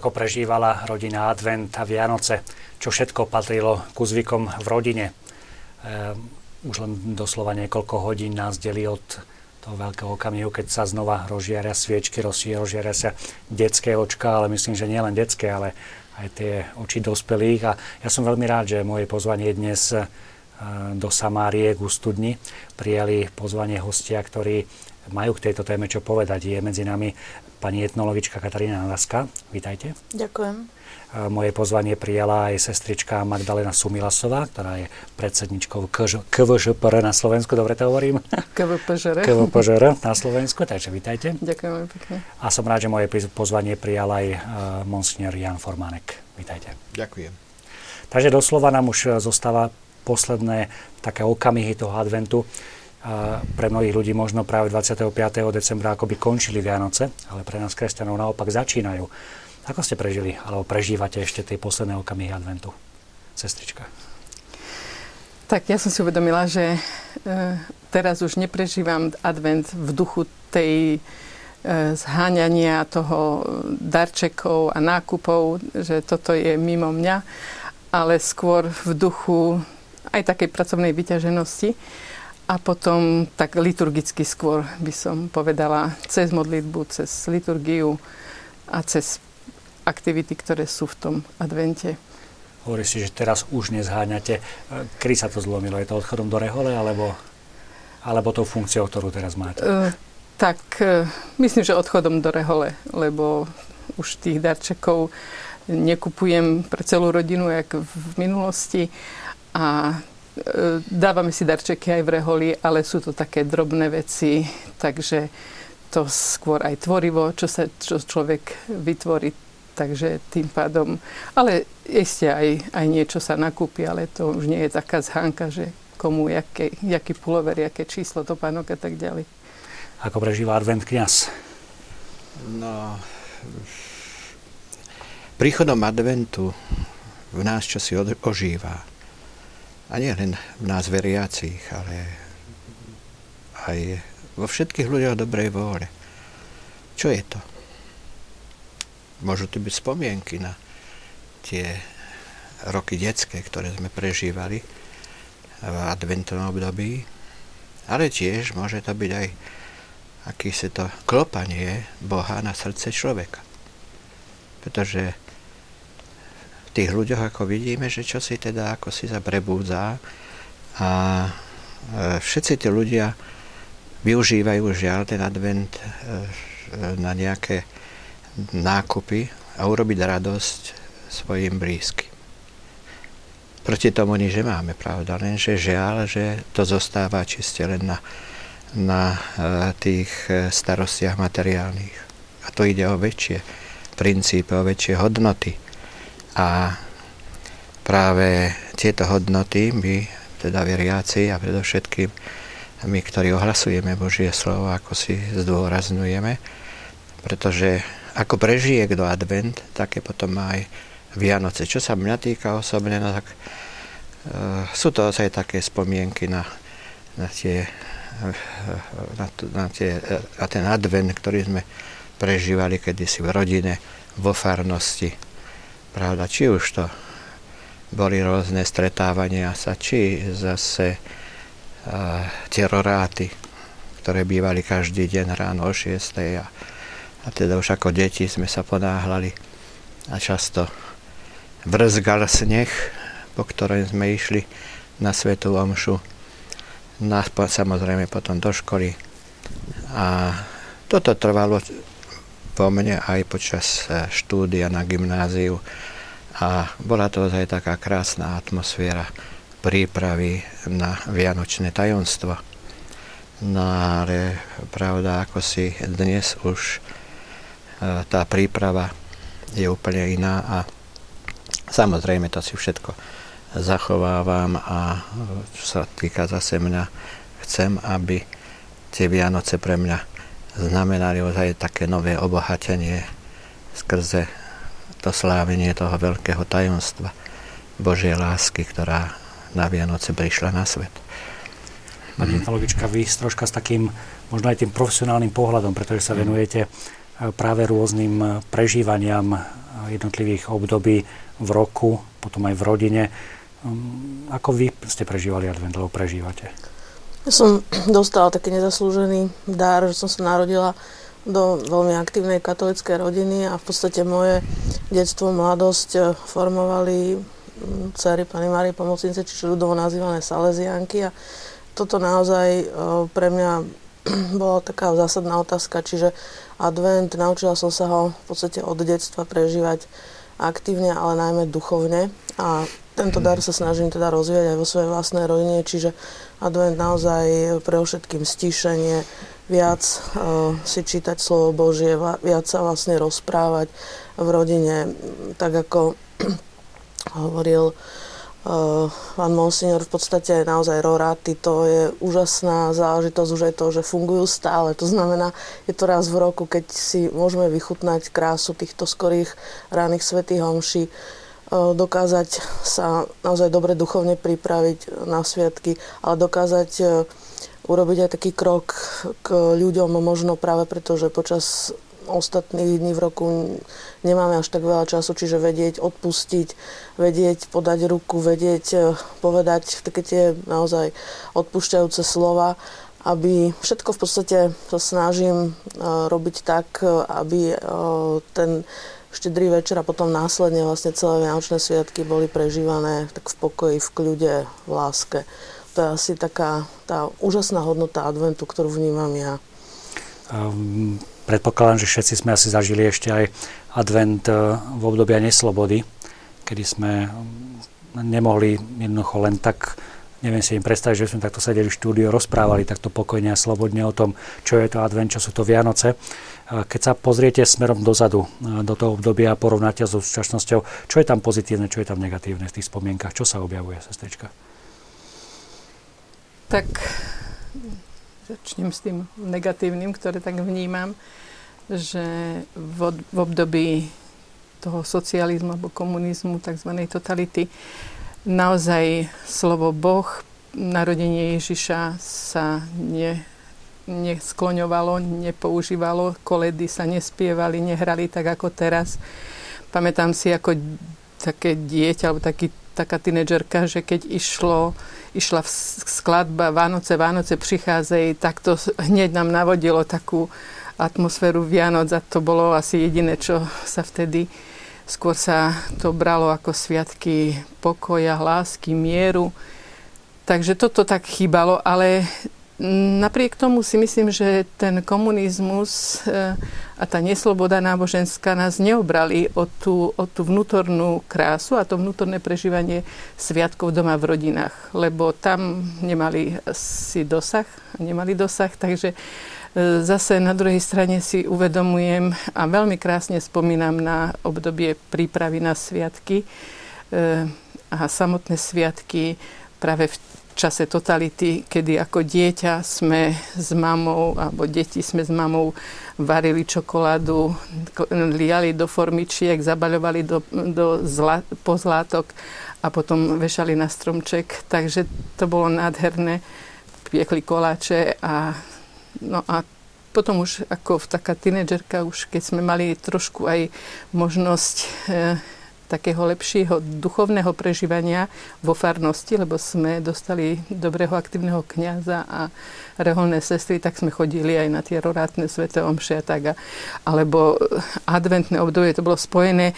ako prežívala rodina Advent a Vianoce, čo všetko patrilo ku zvykom v rodine. E, už len doslova niekoľko hodín nás delí od toho veľkého okamihu, keď sa znova rozžiaria sviečky, rozžiaria sa detské očka, ale myslím, že nie len detské, ale aj tie oči dospelých. A ja som veľmi rád, že moje pozvanie dnes do Samárie k studni prijali pozvanie hostia, ktorí majú k tejto téme čo povedať. Je medzi nami pani etnologička Katarína Nalaska. Vítajte. Ďakujem. Moje pozvanie prijala aj sestrička Magdalena Sumilasová, ktorá je predsedničkou KVŽPR na Slovensku, dobre to hovorím? KVPŽR. KVPŽR na Slovensku, takže vítajte. Ďakujem veľmi pekne. A som rád, že moje pozvanie prijal aj monsignor Jan Formánek. Vítajte. Ďakujem. Takže doslova nám už zostáva posledné také okamihy toho adventu a pre mnohých ľudí možno práve 25. decembra akoby končili Vianoce, ale pre nás kresťanov naopak začínajú. Ako ste prežili, alebo prežívate ešte tie posledné okamihy adventu, sestrička? Tak ja som si uvedomila, že e, teraz už neprežívam advent v duchu tej e, zháňania toho darčekov a nákupov, že toto je mimo mňa, ale skôr v duchu aj takej pracovnej vyťaženosti a potom tak liturgicky skôr by som povedala cez modlitbu, cez liturgiu a cez aktivity, ktoré sú v tom advente. Hovorí si, že teraz už nezháňate. Kedy sa to zlomilo? Je to odchodom do rehole, alebo, alebo tou funkciou, ktorú teraz máte? Uh, tak uh, myslím, že odchodom do rehole, lebo už tých darčekov nekupujem pre celú rodinu, jak v minulosti. A E, dávame si darčeky aj v reholi, ale sú to také drobné veci, takže to skôr aj tvorivo, čo, sa, čo človek vytvorí, takže tým pádom, ale ešte aj, aj niečo sa nakúpi, ale to už nie je taká zhánka, že komu, jaké, jaký pulover, jaké číslo topánok a tak ďalej. Ako prežíva advent kniaz? No, príchodom adventu v nás čo si ožíva a nie len v nás veriacich, ale aj vo všetkých ľuďoch dobrej vôle. Čo je to? Môžu to byť spomienky na tie roky detské, ktoré sme prežívali v adventnom období, ale tiež môže to byť aj akýsi to klopanie Boha na srdce človeka. Pretože tých ľuďoch, ako vidíme, že čo si teda, ako si sa prebúdza a e, všetci tí ľudia využívajú žiaľ ten advent e, na nejaké nákupy a urobiť radosť svojim blízkym. Proti tomu nič nemáme, pravda, lenže žiaľ, že to zostáva čiste len na, na e, tých starostiach materiálnych. A to ide o väčšie princípy, o väčšie hodnoty a práve tieto hodnoty my, teda veriaci a predovšetkým my, ktorí ohlasujeme Božie slovo, ako si zdôrazňujeme, pretože ako prežije kto advent, také potom má aj Vianoce. Čo sa mňa týka osobne, no tak e, sú to aj také spomienky na, na, tie, na, na, tie, na ten advent, ktorý sme prežívali kedysi v rodine, vo farnosti, Pravda, či už to boli rôzne stretávania sa, či zase uh, teroráty, ktoré bývali každý deň ráno o 6. A, a teda už ako deti sme sa ponáhľali a často vrzgal sneh, po ktorom sme išli na Svetú Omšu, na, samozrejme potom do školy. A toto trvalo po mne aj počas e, štúdia na gymnáziu. A bola to aj taká krásna atmosféra prípravy na Vianočné tajomstvo. No ale pravda, ako si dnes už e, tá príprava je úplne iná a samozrejme to si všetko zachovávam a čo sa týka zase mňa, chcem, aby tie Vianoce pre mňa znamenali ozaj také nové obohatenie skrze to slávenie toho veľkého tajomstva Božej lásky, ktorá na Vianoce prišla na svet. Pani mm. logička, vy troška s takým, možno aj tým profesionálnym pohľadom, pretože sa venujete e, práve rôznym e, prežívaniam jednotlivých období v roku, potom aj v rodine. Um, ako vy ste prežívali advent, alebo prežívate? Ja som dostala taký nezaslúžený dar, že som sa narodila do veľmi aktívnej katolickej rodiny a v podstate moje detstvo, mladosť eh, formovali mm, dcery Pany Marie Pomocnice, čiže ľudovo nazývané Salesianky. A toto naozaj eh, pre mňa bola taká zásadná otázka, čiže advent, naučila som sa ho v podstate od detstva prežívať aktívne, ale najmä duchovne. A tento dar sa snažím teda rozvíjať aj vo svojej vlastnej rodine, čiže advent naozaj pre všetkým stíšenie, viac uh, si čítať slovo Božie, viac sa vlastne rozprávať v rodine, tak ako hovoril uh, pán Monsignor, v podstate naozaj roráty, to je úžasná záležitosť už aj to, že fungujú stále. To znamená, je to raz v roku, keď si môžeme vychutnať krásu týchto skorých ránych svetých homší, dokázať sa naozaj dobre duchovne pripraviť na sviatky, ale dokázať uh, urobiť aj taký krok k ľuďom, možno práve preto, že počas ostatných dní v roku nemáme až tak veľa času, čiže vedieť odpustiť, vedieť podať ruku, vedieť eh, povedať také tie naozaj odpúšťajúce slova, aby všetko v podstate sa snažím robiť tak, aby ten štedrý večer a potom následne vlastne celé Vianočné sviatky boli prežívané tak v pokoji, v kľude, v láske to je asi taká tá úžasná hodnota adventu, ktorú vnímam ja. Um, predpokladám, že všetci sme asi zažili ešte aj advent e, v obdobia neslobody, kedy sme nemohli jednoducho len tak neviem si im predstaviť, že sme takto sedeli v štúdiu, rozprávali takto pokojne a slobodne o tom, čo je to advent, čo sú to Vianoce. Keď sa pozriete smerom dozadu, e, do toho obdobia a porovnáte so súčasnosťou, čo je tam pozitívne, čo je tam negatívne v tých spomienkach, čo sa objavuje, sestrička? Tak začnem s tým negatívnym, ktoré tak vnímam, že v, v období toho socializmu alebo komunizmu, tzv. totality, naozaj slovo Boh, narodenie Ježiša sa ne, neskloňovalo, nepoužívalo, koledy sa nespievali, nehrali tak ako teraz. Pamätám si ako také dieťa alebo taký taká tínedžerka, že keď išlo, išla skladba Vánoce, Vánoce prichádzajú, tak to hneď nám navodilo takú atmosféru Vianoc a to bolo asi jediné, čo sa vtedy skôr sa to bralo ako sviatky pokoja, lásky, mieru. Takže toto tak chýbalo, ale Napriek tomu si myslím, že ten komunizmus eh, a tá nesloboda náboženská nás neobrali o tú, o tú vnútornú krásu a to vnútorné prežívanie sviatkov doma v rodinách, lebo tam nemali si dosah, nemali dosah, takže eh, zase na druhej strane si uvedomujem a veľmi krásne spomínam na obdobie prípravy na sviatky eh, a samotné sviatky práve v čase totality, kedy ako dieťa sme s mamou, alebo deti sme s mamou varili čokoládu, liali do formičiek, zabaľovali do, do zla, pozlátok a potom vešali na stromček. Takže to bolo nádherné. Piekli koláče a, no a potom už ako taká tínedžerka, už keď sme mali trošku aj možnosť e, takého lepšieho duchovného prežívania vo farnosti, lebo sme dostali dobrého aktívneho kniaza a reholné sestry, tak sme chodili aj na tie rorátne sveté omše a tak. Alebo adventné obdobie to bolo spojené e,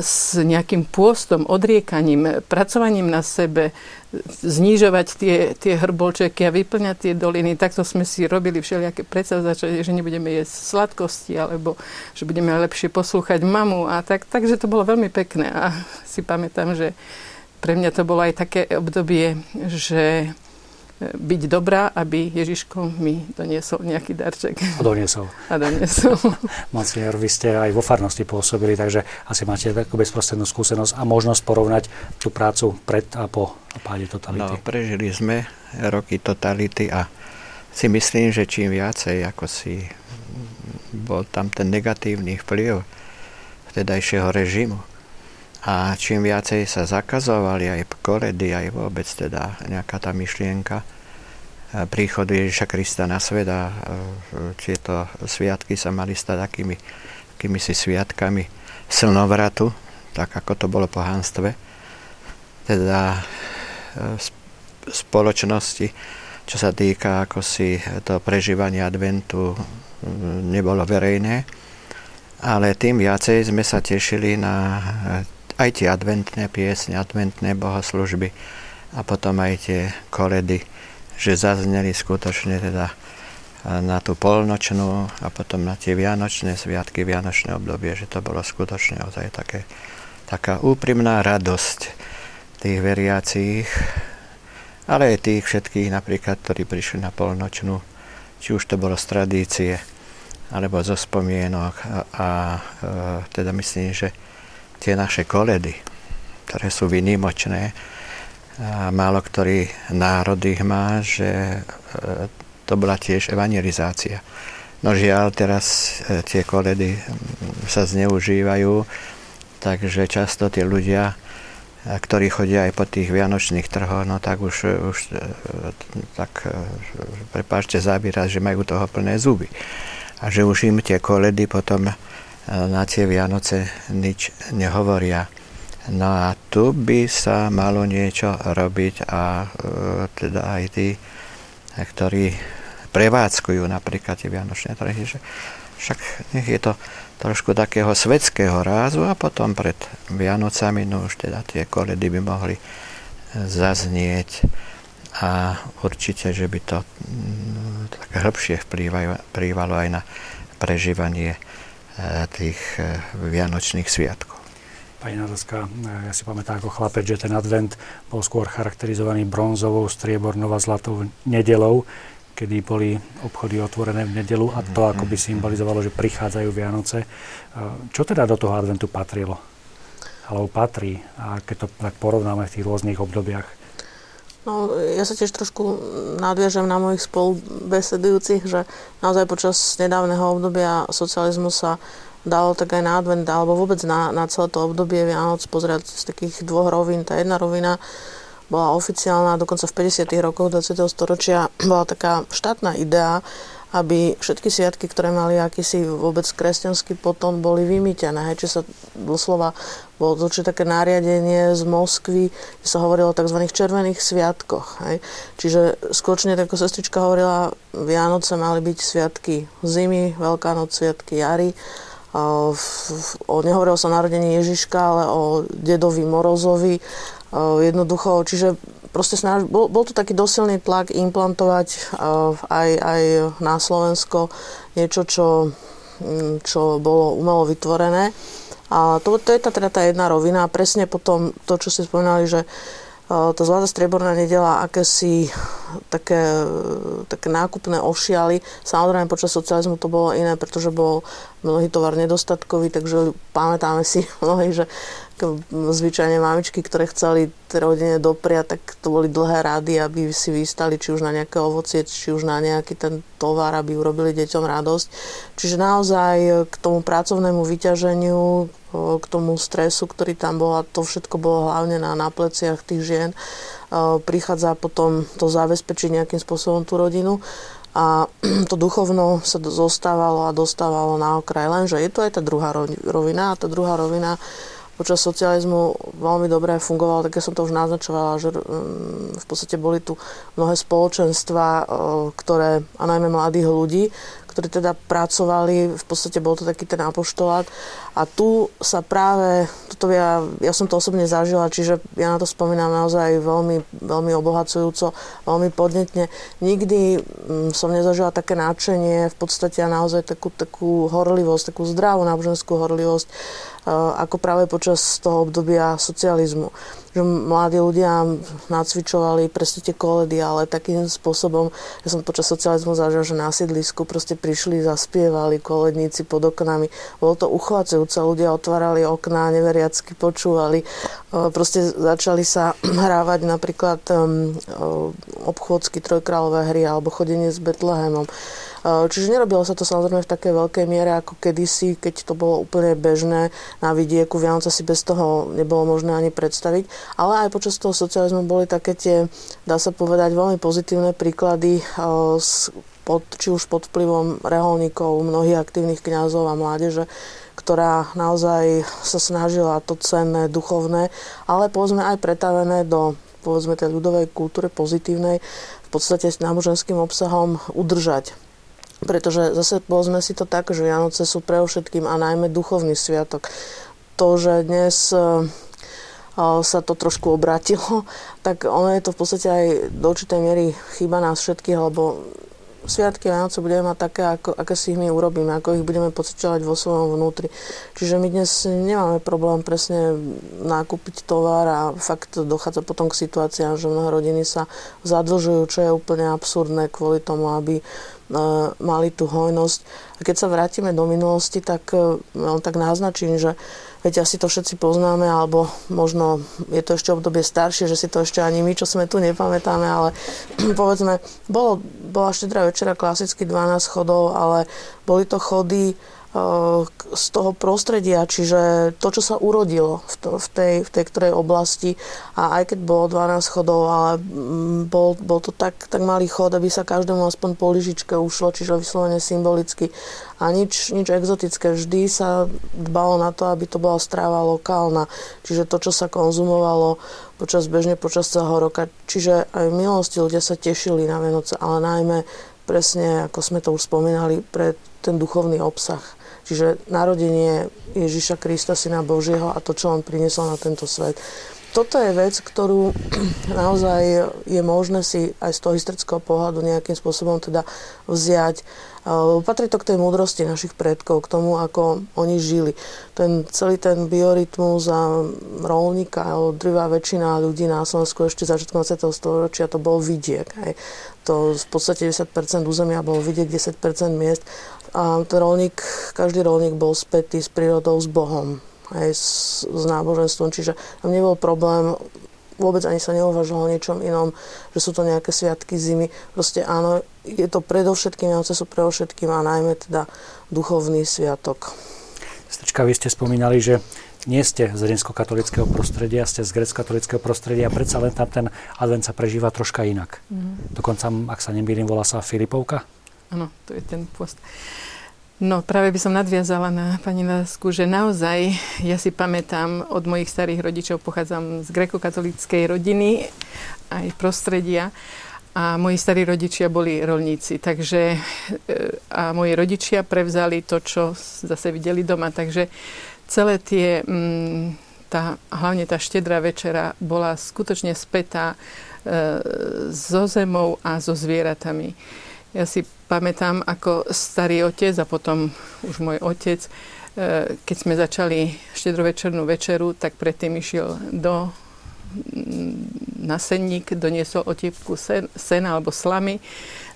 s nejakým pôstom, odriekaním, pracovaním na sebe, znižovať tie, tie hrbolčeky a vyplňať tie doliny. Takto sme si robili všelijaké predsavzačenie, že nebudeme jesť sladkosti, alebo že budeme lepšie poslúchať mamu. A tak, takže to bolo veľmi pekné. A si pamätám, že pre mňa to bolo aj také obdobie, že byť dobrá, aby Ježiško mi doniesol nejaký darček. A doniesol. A doniesol. Monsignor, vy ste aj vo farnosti pôsobili, takže asi máte takú bezprostrednú skúsenosť a možnosť porovnať tú prácu pred a po páde totality. No, prežili sme roky totality a si myslím, že čím viacej, ako si bol tam ten negatívny vplyv vtedajšieho režimu, a čím viacej sa zakazovali aj koledy, aj vôbec teda nejaká tá myšlienka e, príchodu Ježiša Krista na svet a e, tieto sviatky sa mali stať akými, akými si sviatkami slnovratu, tak ako to bolo po hanstve, teda spoločnosti, čo sa týka ako si to prežívania adventu nebolo verejné, ale tým viacej sme sa tešili na aj tie adventné piesne, adventné bohoslužby a potom aj tie koledy, že zazneli skutočne teda na tú polnočnú a potom na tie vianočné sviatky, vianočné obdobie, že to bolo skutočne ozaj také, taká úprimná radosť tých veriacich, ale aj tých všetkých napríklad, ktorí prišli na polnočnú, či už to bolo z tradície, alebo zo spomienok a, a e, teda myslím, že tie naše koledy, ktoré sú vynimočné, a málo ktorý národ ich má, že e, to bola tiež evangelizácia. No žiaľ, teraz e, tie koledy sa zneužívajú, takže často tí ľudia, ktorí chodia aj po tých vianočných trhoch, no tak už, už tak prepáčte zábíraz, že majú toho plné zuby a že už im tie koledy potom e, na tie Vianoce nič nehovoria. No a tu by sa malo niečo robiť a e, teda aj tí, ktorí prevádzkujú napríklad tie Vianočné trhy, že však nech je to trošku takého svetského rázu a potom pred Vianocami, no už teda tie koledy by mohli zaznieť a určite, že by to mm, tak hĺbšie vplývalo aj na prežívanie e, tých e, vianočných sviatkov. Pani Nadeska, e, ja si pamätám ako chlapec, že ten advent bol skôr charakterizovaný bronzovou, striebornou a zlatou nedelou, kedy boli obchody otvorené v nedelu a to ako by symbolizovalo, že prichádzajú Vianoce. Čo teda do toho adventu patrilo? Alebo patrí, a keď to tak porovnáme v tých rôznych obdobiach? No, ja sa tiež trošku nadviažem na mojich spolubesedujúcich, že naozaj počas nedávneho obdobia socializmu sa dalo tak aj na advent, alebo vôbec na, na celé to obdobie Vianoc pozerať z takých dvoch rovín. Tá jedna rovina bola oficiálna, dokonca v 50. rokoch 20. storočia bola taká štátna idea, aby všetky sviatky, ktoré mali akýsi vôbec kresťanský potom, boli vymýtené. Hej, či sa doslova bolo to či také nariadenie z Moskvy, kde sa hovorilo o tzv. červených sviatkoch. Hej. Čiže skočne, ako sestrička hovorila, Vianoce mali byť sviatky zimy, Veľká noc, sviatky jary. O, nehovorilo sa o narodení Ježiška, ale o dedovi Morozovi. Jednoducho, čiže proste snaž, bol, bol tu taký dosilný tlak implantovať aj, aj na Slovensko niečo, čo, čo bolo umelo vytvorené. A to, to je tá, teda tá jedna rovina. Presne potom to, čo ste spomínali, že tá zlatá strieborná nedela, akési také, také nákupné ošialy. Samozrejme počas socializmu to bolo iné, pretože bol mnohý tovar nedostatkový, takže pamätáme si mnohí, že zvyčajne mamičky, ktoré chceli rodine dopriať, tak to boli dlhé rady, aby si vystali či už na nejaké ovocie, či už na nejaký ten tovar, aby urobili deťom radosť. Čiže naozaj k tomu pracovnému vyťaženiu, k tomu stresu, ktorý tam bol, a to všetko bolo hlavne na, na pleciach tých žien, prichádza potom to zabezpečiť nejakým spôsobom tú rodinu a to duchovno sa zostávalo a dostávalo na okraj. Lenže je to aj tá druhá rovina a tá druhá rovina počas socializmu veľmi dobre fungovalo, tak ja som to už naznačovala, že mm, v podstate boli tu mnohé spoločenstva, e, ktoré, a najmä mladých ľudí, ktorí teda pracovali, v podstate bol to taký ten apoštolát. A tu sa práve, toto ja, ja som to osobne zažila, čiže ja na to spomínam naozaj veľmi, veľmi obohacujúco, veľmi podnetne. Nikdy mm, som nezažila také náčenie, v podstate a naozaj takú, takú horlivosť, takú zdravú náboženskú horlivosť, ako práve počas toho obdobia socializmu že mladí ľudia nacvičovali presne tie koledy, ale takým spôsobom, ja som počas socializmu zažil, že na sídlisku proste prišli, zaspievali koledníci pod oknami. Bolo to uchvádzajúce, ľudia otvárali okná, neveriacky počúvali. Proste začali sa hrávať napríklad um, obchôdzky trojkrálové hry alebo chodenie s Betlehemom. Eh, čiže nerobilo sa to samozrejme v takej veľkej miere ako kedysi, keď to bolo úplne bežné na vidieku. Vianoce si bez toho nebolo možné ani predstaviť. Ale aj počas toho socializmu boli také tie, dá sa povedať, veľmi pozitívne príklady eh, pod, či už pod vplyvom reholníkov, mnohých aktívnych kňazov a mládeže, ktorá naozaj sa snažila to cenné, duchovné, ale povedzme aj pretavené do povedzme tej ľudovej kultúre pozitívnej, v podstate s náboženským obsahom udržať. Pretože zase povedzme si to tak, že Vianoce sú pre všetkým a najmä duchovný sviatok. To, že dnes e, sa to trošku obrátilo, tak ono je to v podstate aj do určitej miery chyba nás všetkých, lebo Sviatky Vianoce budeme mať také, ako, aké si ich my urobíme, ako ich budeme pociťovať vo svojom vnútri. Čiže my dnes nemáme problém presne nakúpiť tovar a fakt dochádza potom k situáciám, že mnohé rodiny sa zadlžujú, čo je úplne absurdné kvôli tomu, aby e, mali tú hojnosť. A keď sa vrátime do minulosti, tak e, tak naznačím, že Veď asi to všetci poznáme, alebo možno je to ešte obdobie staršie, že si to ešte ani my, čo sme tu, nepamätáme, ale povedzme, bolo, bola štedrá večera klasicky 12 chodov, ale boli to chody z toho prostredia, čiže to, čo sa urodilo v, to, v, tej, v tej ktorej oblasti a aj keď bolo 12 chodov, ale mm, bol, bol to tak, tak malý chod, aby sa každému aspoň po lyžičke ušlo, čiže vyslovene symbolicky a nič, nič exotické. Vždy sa dbalo na to, aby to bola stráva lokálna, čiže to, čo sa konzumovalo počas, bežne počas celého roka. Čiže aj v minulosti ľudia sa tešili na Vianoce, ale najmä presne, ako sme to už spomínali, pre ten duchovný obsah. Čiže narodenie Ježiša Krista, Syna Božieho a to, čo on priniesol na tento svet. Toto je vec, ktorú naozaj je možné si aj z toho historického pohľadu nejakým spôsobom teda vziať. Patrí to k tej múdrosti našich predkov, k tomu, ako oni žili. Ten, celý ten biorytmus a rolníka, drvá väčšina ľudí na Slovensku ešte začiatkom 20. storočia to bol vidiek. Hej. To v podstate 10% územia bol vidiek, 10% miest a ten rolník, každý rolník bol spätý s prírodou, s Bohom, aj s, s náboženstvom, čiže tam nebol problém, vôbec ani sa neuvažovalo o niečom inom, že sú to nejaké sviatky zimy. Proste áno, je to predovšetkým, Vianoce sú predovšetkým a najmä teda duchovný sviatok. Stečka, vy ste spomínali, že nie ste z rímsko-katolického prostredia, ste z grecko-katolického prostredia, predsa len tam ten advent sa prežíva troška inak. Mm. Dokonca, ak sa nemýlim, volá sa Filipovka? Áno, to je ten post. No, práve by som nadviazala na pani Lásku, že naozaj ja si pamätám od mojich starých rodičov, pochádzam z grekokatolíckej rodiny, aj prostredia a moji starí rodičia boli rolníci, takže e, a moji rodičia prevzali to, čo zase videli doma, takže celé tie, mm, tá, hlavne tá štedrá večera bola skutočne spätá e, so zemou a so zvieratami. Ja si pamätám ako starý otec a potom už môj otec, e, keď sme začali štedrovečernú večeru, tak predtým išiel do mm, na doniesol otívku sen, sena alebo slamy.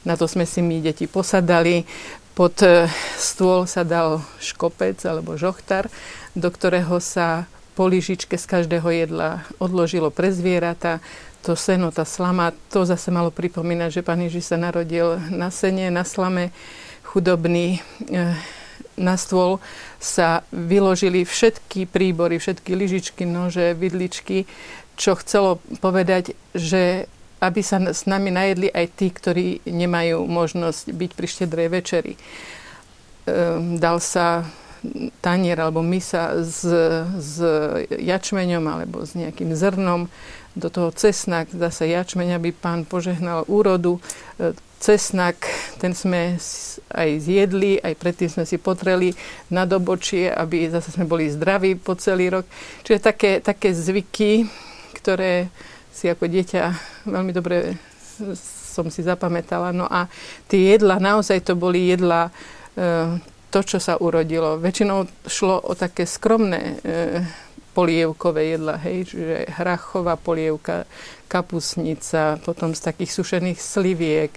Na to sme si my deti posadali. Pod e, stôl sa dal škopec alebo žochtar, do ktorého sa po lyžičke z každého jedla odložilo pre zvieratá to seno, tá slama, to zase malo pripomínať, že Pán Ježiš sa narodil na sene, na slame, chudobný. E, na stôl sa vyložili všetky príbory, všetky lyžičky, nože, vidličky, čo chcelo povedať, že aby sa s nami najedli aj tí, ktorí nemajú možnosť byť pri štedrej večeri. E, dal sa tanier alebo misa s, s jačmeňom alebo s nejakým zrnom do toho cesnak, zase jačmeň, aby pán požehnal úrodu. E, cesnak, ten sme aj zjedli, aj predtým sme si potreli na dobočie, aby zase sme boli zdraví po celý rok. Čiže také, také zvyky, ktoré si ako dieťa veľmi dobre som si zapamätala. No a tie jedla, naozaj to boli jedla, e, to, čo sa urodilo. Väčšinou šlo o také skromné e, polievkové jedla, hej, čiže hrachová polievka, kapusnica, potom z takých sušených sliviek,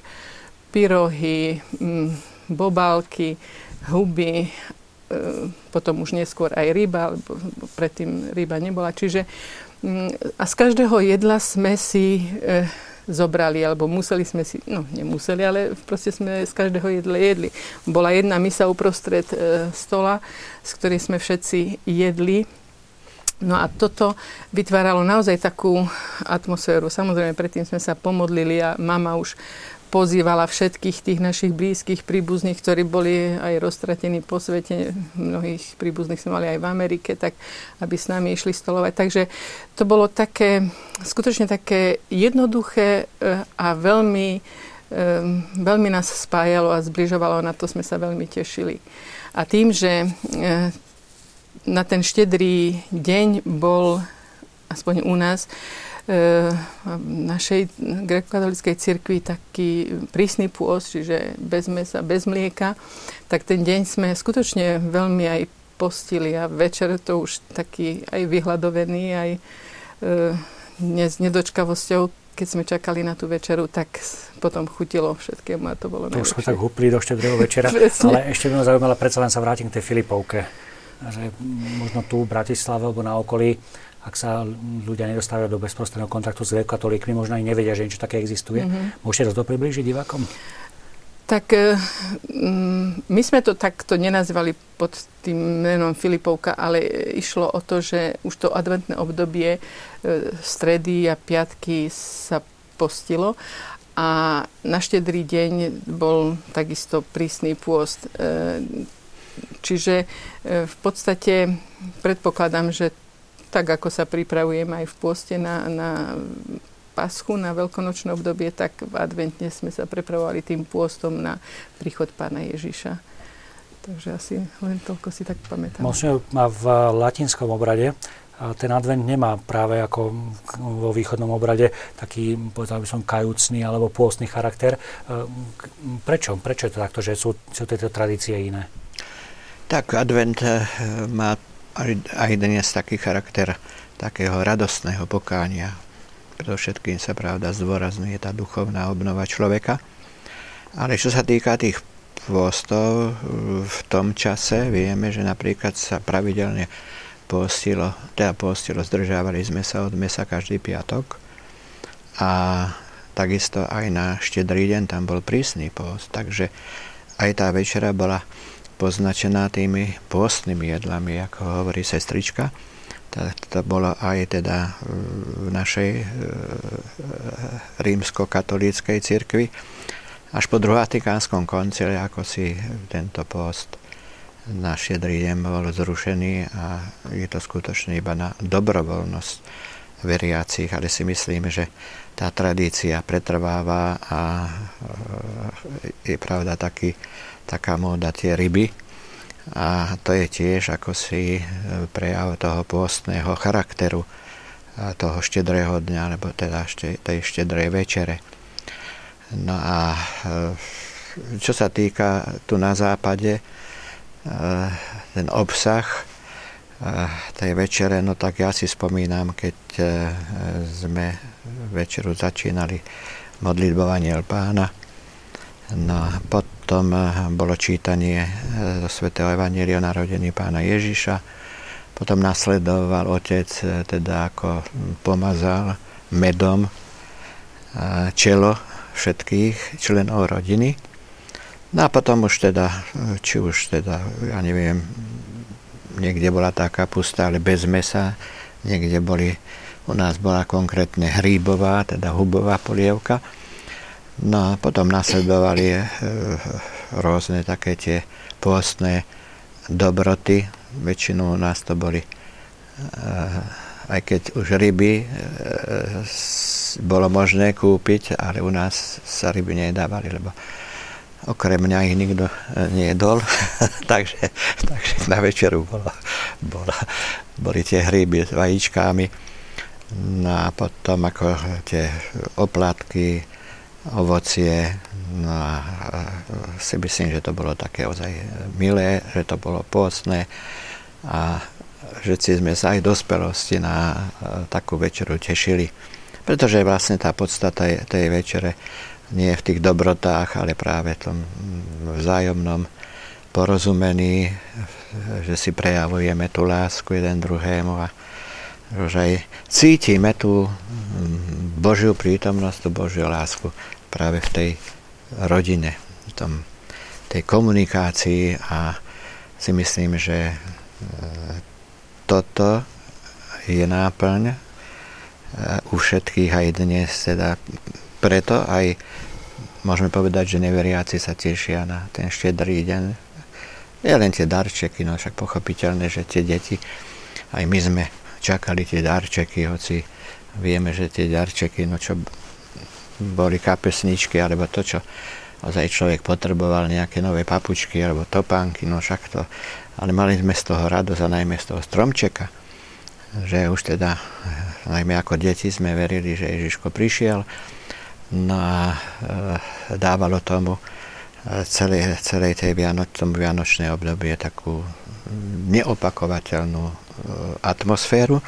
pyrohy, mm, bobálky, huby, e, potom už neskôr aj ryba, lebo predtým ryba nebola. Čiže mm, a z každého jedla sme si e, zobrali, alebo museli sme si, no nemuseli, ale proste sme z každého jedla jedli. Bola jedna misa uprostred e, stola, z ktorej sme všetci jedli No a toto vytváralo naozaj takú atmosféru. Samozrejme, predtým sme sa pomodlili a mama už pozývala všetkých tých našich blízkych príbuzných, ktorí boli aj roztratení po svete. Mnohých príbuzných sme mali aj v Amerike, tak aby s nami išli stolovať. Takže to bolo také, skutočne také jednoduché e, a veľmi, e, veľmi nás spájalo a zbližovalo. Na to sme sa veľmi tešili. A tým, že na ten štedrý deň bol, aspoň u nás, v našej grekokatolickej cirkvi taký prísny pôst, čiže bez mesa, bez mlieka, tak ten deň sme skutočne veľmi aj postili a večer to už taký aj vyhľadovený, aj e, s nedočkavosťou, keď sme čakali na tú večeru, tak potom chutilo všetkému a to bolo To už sme tak hupli do štedrého večera, ale ešte by ma zaujímala, predsa len sa vrátim k tej Filipovke. Že možno tu v Bratislave alebo na okolí ak sa ľudia nedostávajú do bezprostredného kontaktu s katolíkmi, možno aj nevedia, že niečo také existuje. Mm-hmm. Môžete to približiť divákom? Tak e, mm, my sme to takto nenazvali pod tým menom Filipovka, ale išlo o to, že už to adventné obdobie e, stredy a piatky sa postilo a na štedrý deň bol takisto prísny pôst. E, čiže v podstate predpokladám, že tak ako sa pripravujem aj v pôste na, na paschu, na veľkonočné obdobie, tak adventne sme sa prepravovali tým pôstom na príchod pána Ježiša. Takže asi len toľko si tak pamätám. Možno má v latinskom obrade ten advent nemá práve ako vo východnom obrade taký, povedal by som, kajúcný alebo pôstny charakter. Prečo? Prečo je to takto, že sú, sú tieto tradície iné? Tak advent eh, má aj dnes taký charakter takého radostného pokánia. všetkým sa pravda zdôrazňuje tá duchovná obnova človeka. Ale čo sa týka tých pôstov, v tom čase vieme, že napríklad sa pravidelne postilo, teda postilo, zdržávali sme sa od mesa každý piatok a takisto aj na štedrý deň tam bol prísny post, takže aj tá večera bola poznačená tými pôstnymi jedlami, ako hovorí sestrička. To bolo aj teda v našej e, rímsko-katolíckej cirkvi. Až po druhatikánskom koncile, ako si tento post na šiedrý deň bol zrušený a je to skutočne iba na dobrovoľnosť veriacich, ale si myslím, že tá tradícia pretrváva a e, je pravda taký taká móda tie ryby. A to je tiež ako si e, prejav toho pôstneho charakteru toho štedrého dňa, alebo teda tej štedrej večere. No a e, čo sa týka tu na západe, e, ten obsah tej večere, no tak ja si spomínam, keď sme večeru začínali modlitbovanie pána, no pod potom eh, bolo čítanie eh, zo svätého Evanielia o narodení pána Ježiša. Potom nasledoval otec, eh, teda ako pomazal medom čelo všetkých členov rodiny. No a potom už teda, či už teda, ja neviem, niekde bola tá kapusta, ale bez mesa, niekde boli, u nás bola konkrétne hríbová, teda hubová polievka. No a potom nasledovali e, rôzne také tie pôstne dobroty. Väčšinou u nás to boli, e, aj keď už ryby e, bolo možné kúpiť, ale u nás sa ryby nedávali, lebo okrem mňa ich nikto nejedol, takže, takže na večeru bolo, bolo, boli tie hryby s vajíčkami, no a potom ako tie oplatky, ovocie. No a si myslím, že to bolo také ozaj milé, že to bolo pôcne a všetci sme sa aj dospelosti na takú večeru tešili. Pretože vlastne tá podstata tej večere nie je v tých dobrotách, ale práve v tom vzájomnom porozumení, že si prejavujeme tú lásku jeden druhému a že aj cítime tú Božiu prítomnosť, tú Božiu lásku práve v tej rodine, v tom, tej komunikácii a si myslím, že e, toto je náplň e, u všetkých aj dnes, teda preto aj môžeme povedať, že neveriaci sa tešia na ten štedrý deň. Nie len tie darčeky, no však pochopiteľné, že tie deti, aj my sme čakali tie darčeky, hoci vieme, že tie darčeky, no čo boli kapesničky, alebo to, čo ozaj človek potreboval nejaké nové papučky alebo topánky, no však to, ale mali sme z toho radosť a najmä z toho stromčeka, že už teda, najmä ako deti sme verili, že Ježiško prišiel, no a e, dávalo tomu e, celej, celej tej Vianoč, tomu vianočnej obdobie takú neopakovateľnú e, atmosféru.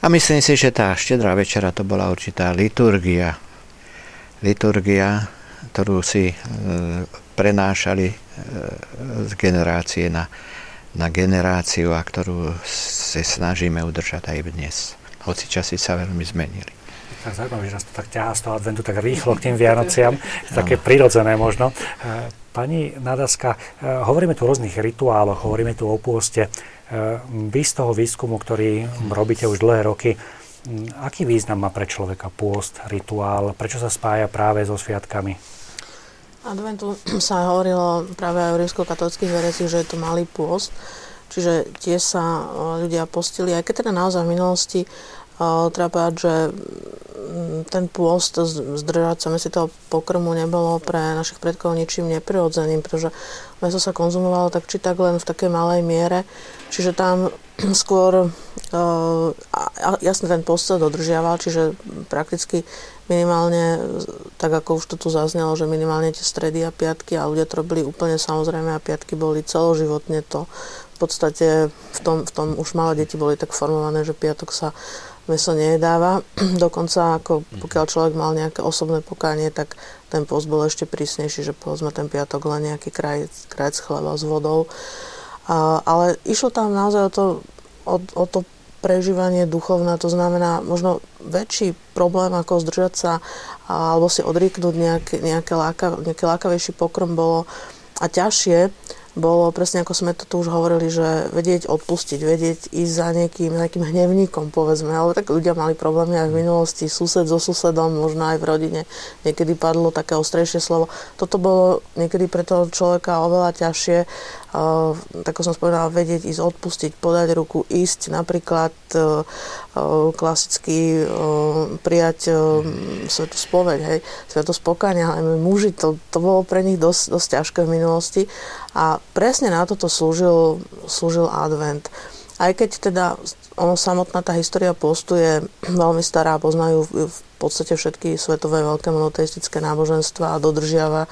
A myslím si, že tá štedrá večera to bola určitá liturgia, liturgia, ktorú si e, prenášali e, z generácie na, na generáciu a ktorú sa snažíme udržať aj dnes. Hoci časy sa veľmi zmenili. Tak zaujímavé, že nás to tak ťahá z toho adventu tak rýchlo k tým Vianociam, také prirodzené možno. E, pani Nadaska, hovoríme tu o rôznych rituáloch, hovoríme tu o pôste. Vy z toho výskumu, ktorý robíte už dlhé roky, Aký význam má pre človeka pôst, rituál? Prečo sa spája práve so sviatkami? Adventu sa hovorilo práve aj o rímsko-katolických vereciach, že je to malý pôst. Čiže tie sa e, ľudia postili, aj keď teda naozaj v minulosti uh, treba povedať, že ten pôst, zdržať sa si toho pokrmu nebolo pre našich predkov ničím neprirodzeným, pretože meso sa konzumovalo tak či tak len v takej malej miere. Čiže tam skôr, uh, jasne ten post sa dodržiaval, čiže prakticky minimálne, tak ako už to tu zaznelo, že minimálne tie stredy a piatky a ľudia to robili úplne samozrejme a piatky boli celoživotne to. V podstate v tom, v tom už malé deti boli tak formované, že piatok sa meso nejedáva. Dokonca ako pokiaľ človek mal nejaké osobné pokánie, tak ten post bol ešte prísnejší, že povedzme ten piatok len nejaký kraj, krajec chleba s vodou. A, ale išlo tam naozaj o to, o, o to prežívanie duchovné, to znamená možno väčší problém ako zdržať sa alebo si odrieknúť nejaké, nejaké, láka, nejaké lákavejší pokrm bolo a ťažšie bolo presne ako sme to tu už hovorili, že vedieť odpustiť, vedieť ísť za niekým, nejakým hnevníkom, povedzme. Ale tak ľudia mali problémy aj v minulosti, sused so susedom, možno aj v rodine. Niekedy padlo také ostrejšie slovo. Toto bolo niekedy pre toho človeka oveľa ťažšie tak ako som spomenula, vedieť ísť odpustiť, podať ruku, ísť napríklad e, e, klasicky e, prijať svetu spoveď, hej, svetu spokania, ale muži, to, to bolo pre nich dosť, dosť ťažké v minulosti a presne na toto slúžil, slúžil advent. Aj keď teda ono samotná tá história postu je veľmi stará, poznajú v podstate všetky svetové veľké monoteistické náboženstva a dodržiava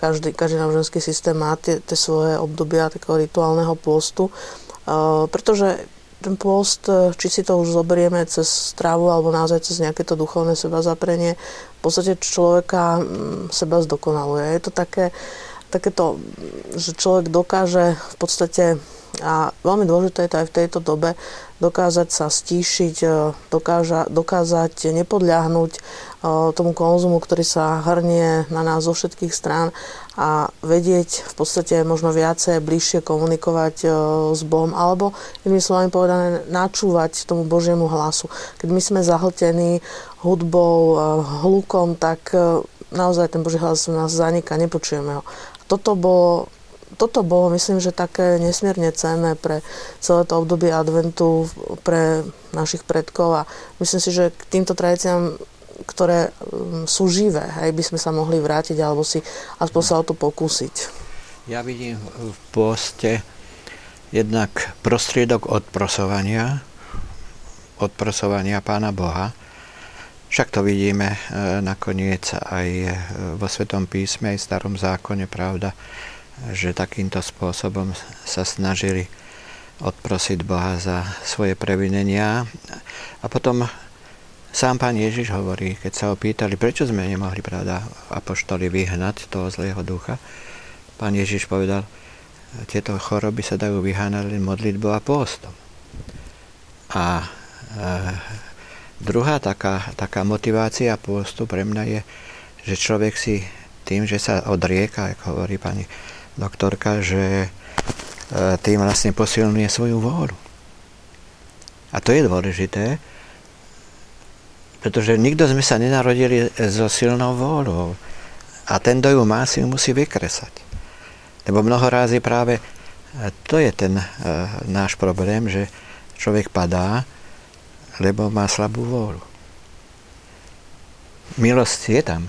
každý, každý náboženský systém má tie, tie svoje obdobia takého rituálneho postu, uh, pretože ten post, e, či si to už zoberieme cez stravu alebo naozaj cez nejaké to duchovné seba zaprenie, v podstate človeka seba zdokonaluje. Je to také, takéto, že človek dokáže v podstate a veľmi dôležité je to aj v tejto dobe dokázať sa stíšiť, e, dokáža, dokázať nepodľahnúť tomu konzumu, ktorý sa hrnie na nás zo všetkých strán a vedieť v podstate možno viacej, bližšie komunikovať s Bohom alebo, inými slovami povedané, načúvať tomu Božiemu hlasu. Keď my sme zahltení hudbou, hlukom, tak naozaj ten Boží hlas u nás zaniká, nepočujeme ho. Toto bolo toto bolo, myslím, že také nesmierne cenné pre celé to obdobie adventu pre našich predkov a myslím si, že k týmto tradíciám ktoré mm, sú živé, hej, by sme sa mohli vrátiť alebo si aspoň sa o to pokúsiť. Ja vidím v poste jednak prostriedok odprosovania, odprosovania Pána Boha. Však to vidíme e, nakoniec aj vo Svetom písme, aj v Starom zákone, pravda, že takýmto spôsobom sa snažili odprosiť Boha za svoje previnenia. A potom sám pán Ježiš hovorí, keď sa ho pýtali, prečo sme nemohli, pravda, apoštoli vyhnať toho zlého ducha, pán Ježiš povedal, tieto choroby sa dajú vyháňať len modlitbou a pôstom. A e, druhá taká, taká motivácia pôstu pre mňa je, že človek si tým, že sa odrieka, ako hovorí pani doktorka, že e, tým vlastne posilňuje svoju vôľu. A to je dôležité, pretože nikto sme sa nenarodili so silnou vôľou. A ten, kto ju má, si ju musí vykresať. Lebo mnoho rázy práve to je ten uh, náš problém, že človek padá, lebo má slabú vôľu. Milosť je tam.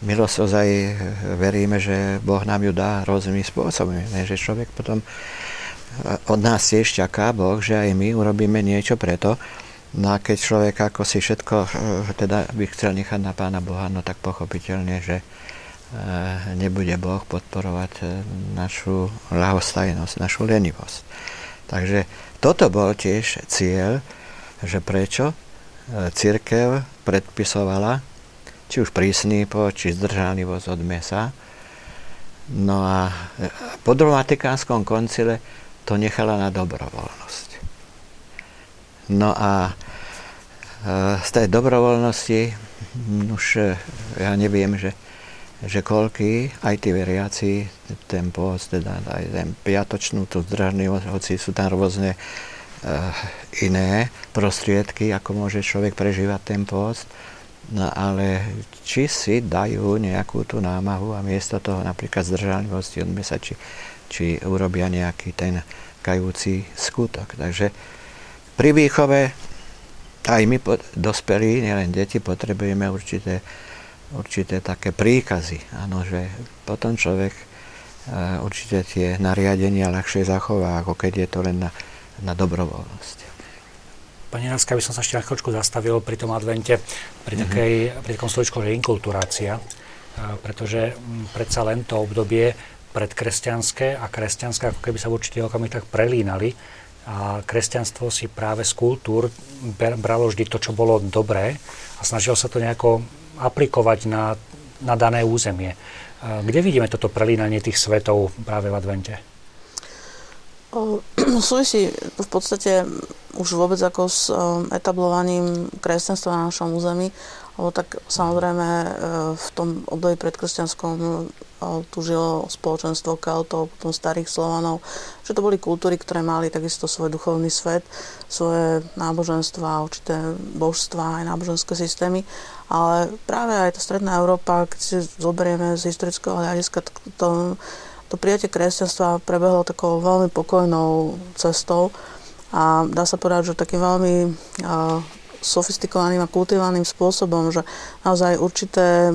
Milosť ozaj veríme, že Boh nám ju dá rôznymi spôsobmi. Ne? Že človek potom od nás tiež čaká Boh, že aj my urobíme niečo preto, No a keď človek ako si všetko eh, teda by chcel nechať na Pána Boha, no tak pochopiteľne, že eh, nebude Boh podporovať eh, našu ľahostajnosť, našu lenivosť. Takže toto bol tiež cieľ, že prečo církev predpisovala či už prísny po, či zdržanlivosť od mesa. No a po druhom koncile to nechala na dobrovoľnosť. No a e, z tej dobrovoľnosti, už e, ja neviem, že, že koľky, aj tí veriaci, ten post, teda aj ten piatočnú, tú zdržanlivosť, hoci sú tam rôzne uh, iné prostriedky, ako môže človek prežívať ten post, no ale či si dajú nejakú tú námahu a miesto toho napríklad zdržanlivosti od mesa, či, či urobia nejaký ten kajúci skutok. Takže pri výchove aj my dospelí, nielen deti, potrebujeme určité, určité také príkazy. Áno, že potom človek e, určite tie nariadenia ľahšie zachová, ako keď je to len na, na dobrovoľnosť. Pani Náska, by som sa ešte na chvíľočku zastavil pri tom advente, pri, mhm. takej, mm-hmm. pri takom slovičku, že inkulturácia, e, pretože predsa len to obdobie predkresťanské a kresťanské ako keby sa v určitých okamih tak prelínali a kresťanstvo si práve z kultúr bralo vždy to, čo bolo dobré a snažilo sa to nejako aplikovať na, na dané územie. Kde vidíme toto prelínanie tých svetov práve v advente? O, súvisí v podstate už vôbec ako s um, etablovaním kresťanstva na našom území, lebo tak samozrejme e, v tom období predkresťanskom tu žilo spoločenstvo Keltov, potom starých Slovanov, že to boli kultúry, ktoré mali takisto svoj duchovný svet, svoje náboženstva, určité božstva, aj náboženské systémy, ale práve aj tá stredná Európa, keď si zoberieme z historického hľadiska, to, to prijatie kresťanstva prebehlo takou veľmi pokojnou cestou. A dá sa povedať, že takým veľmi sofistikovaným a kultivovaným spôsobom, že naozaj určité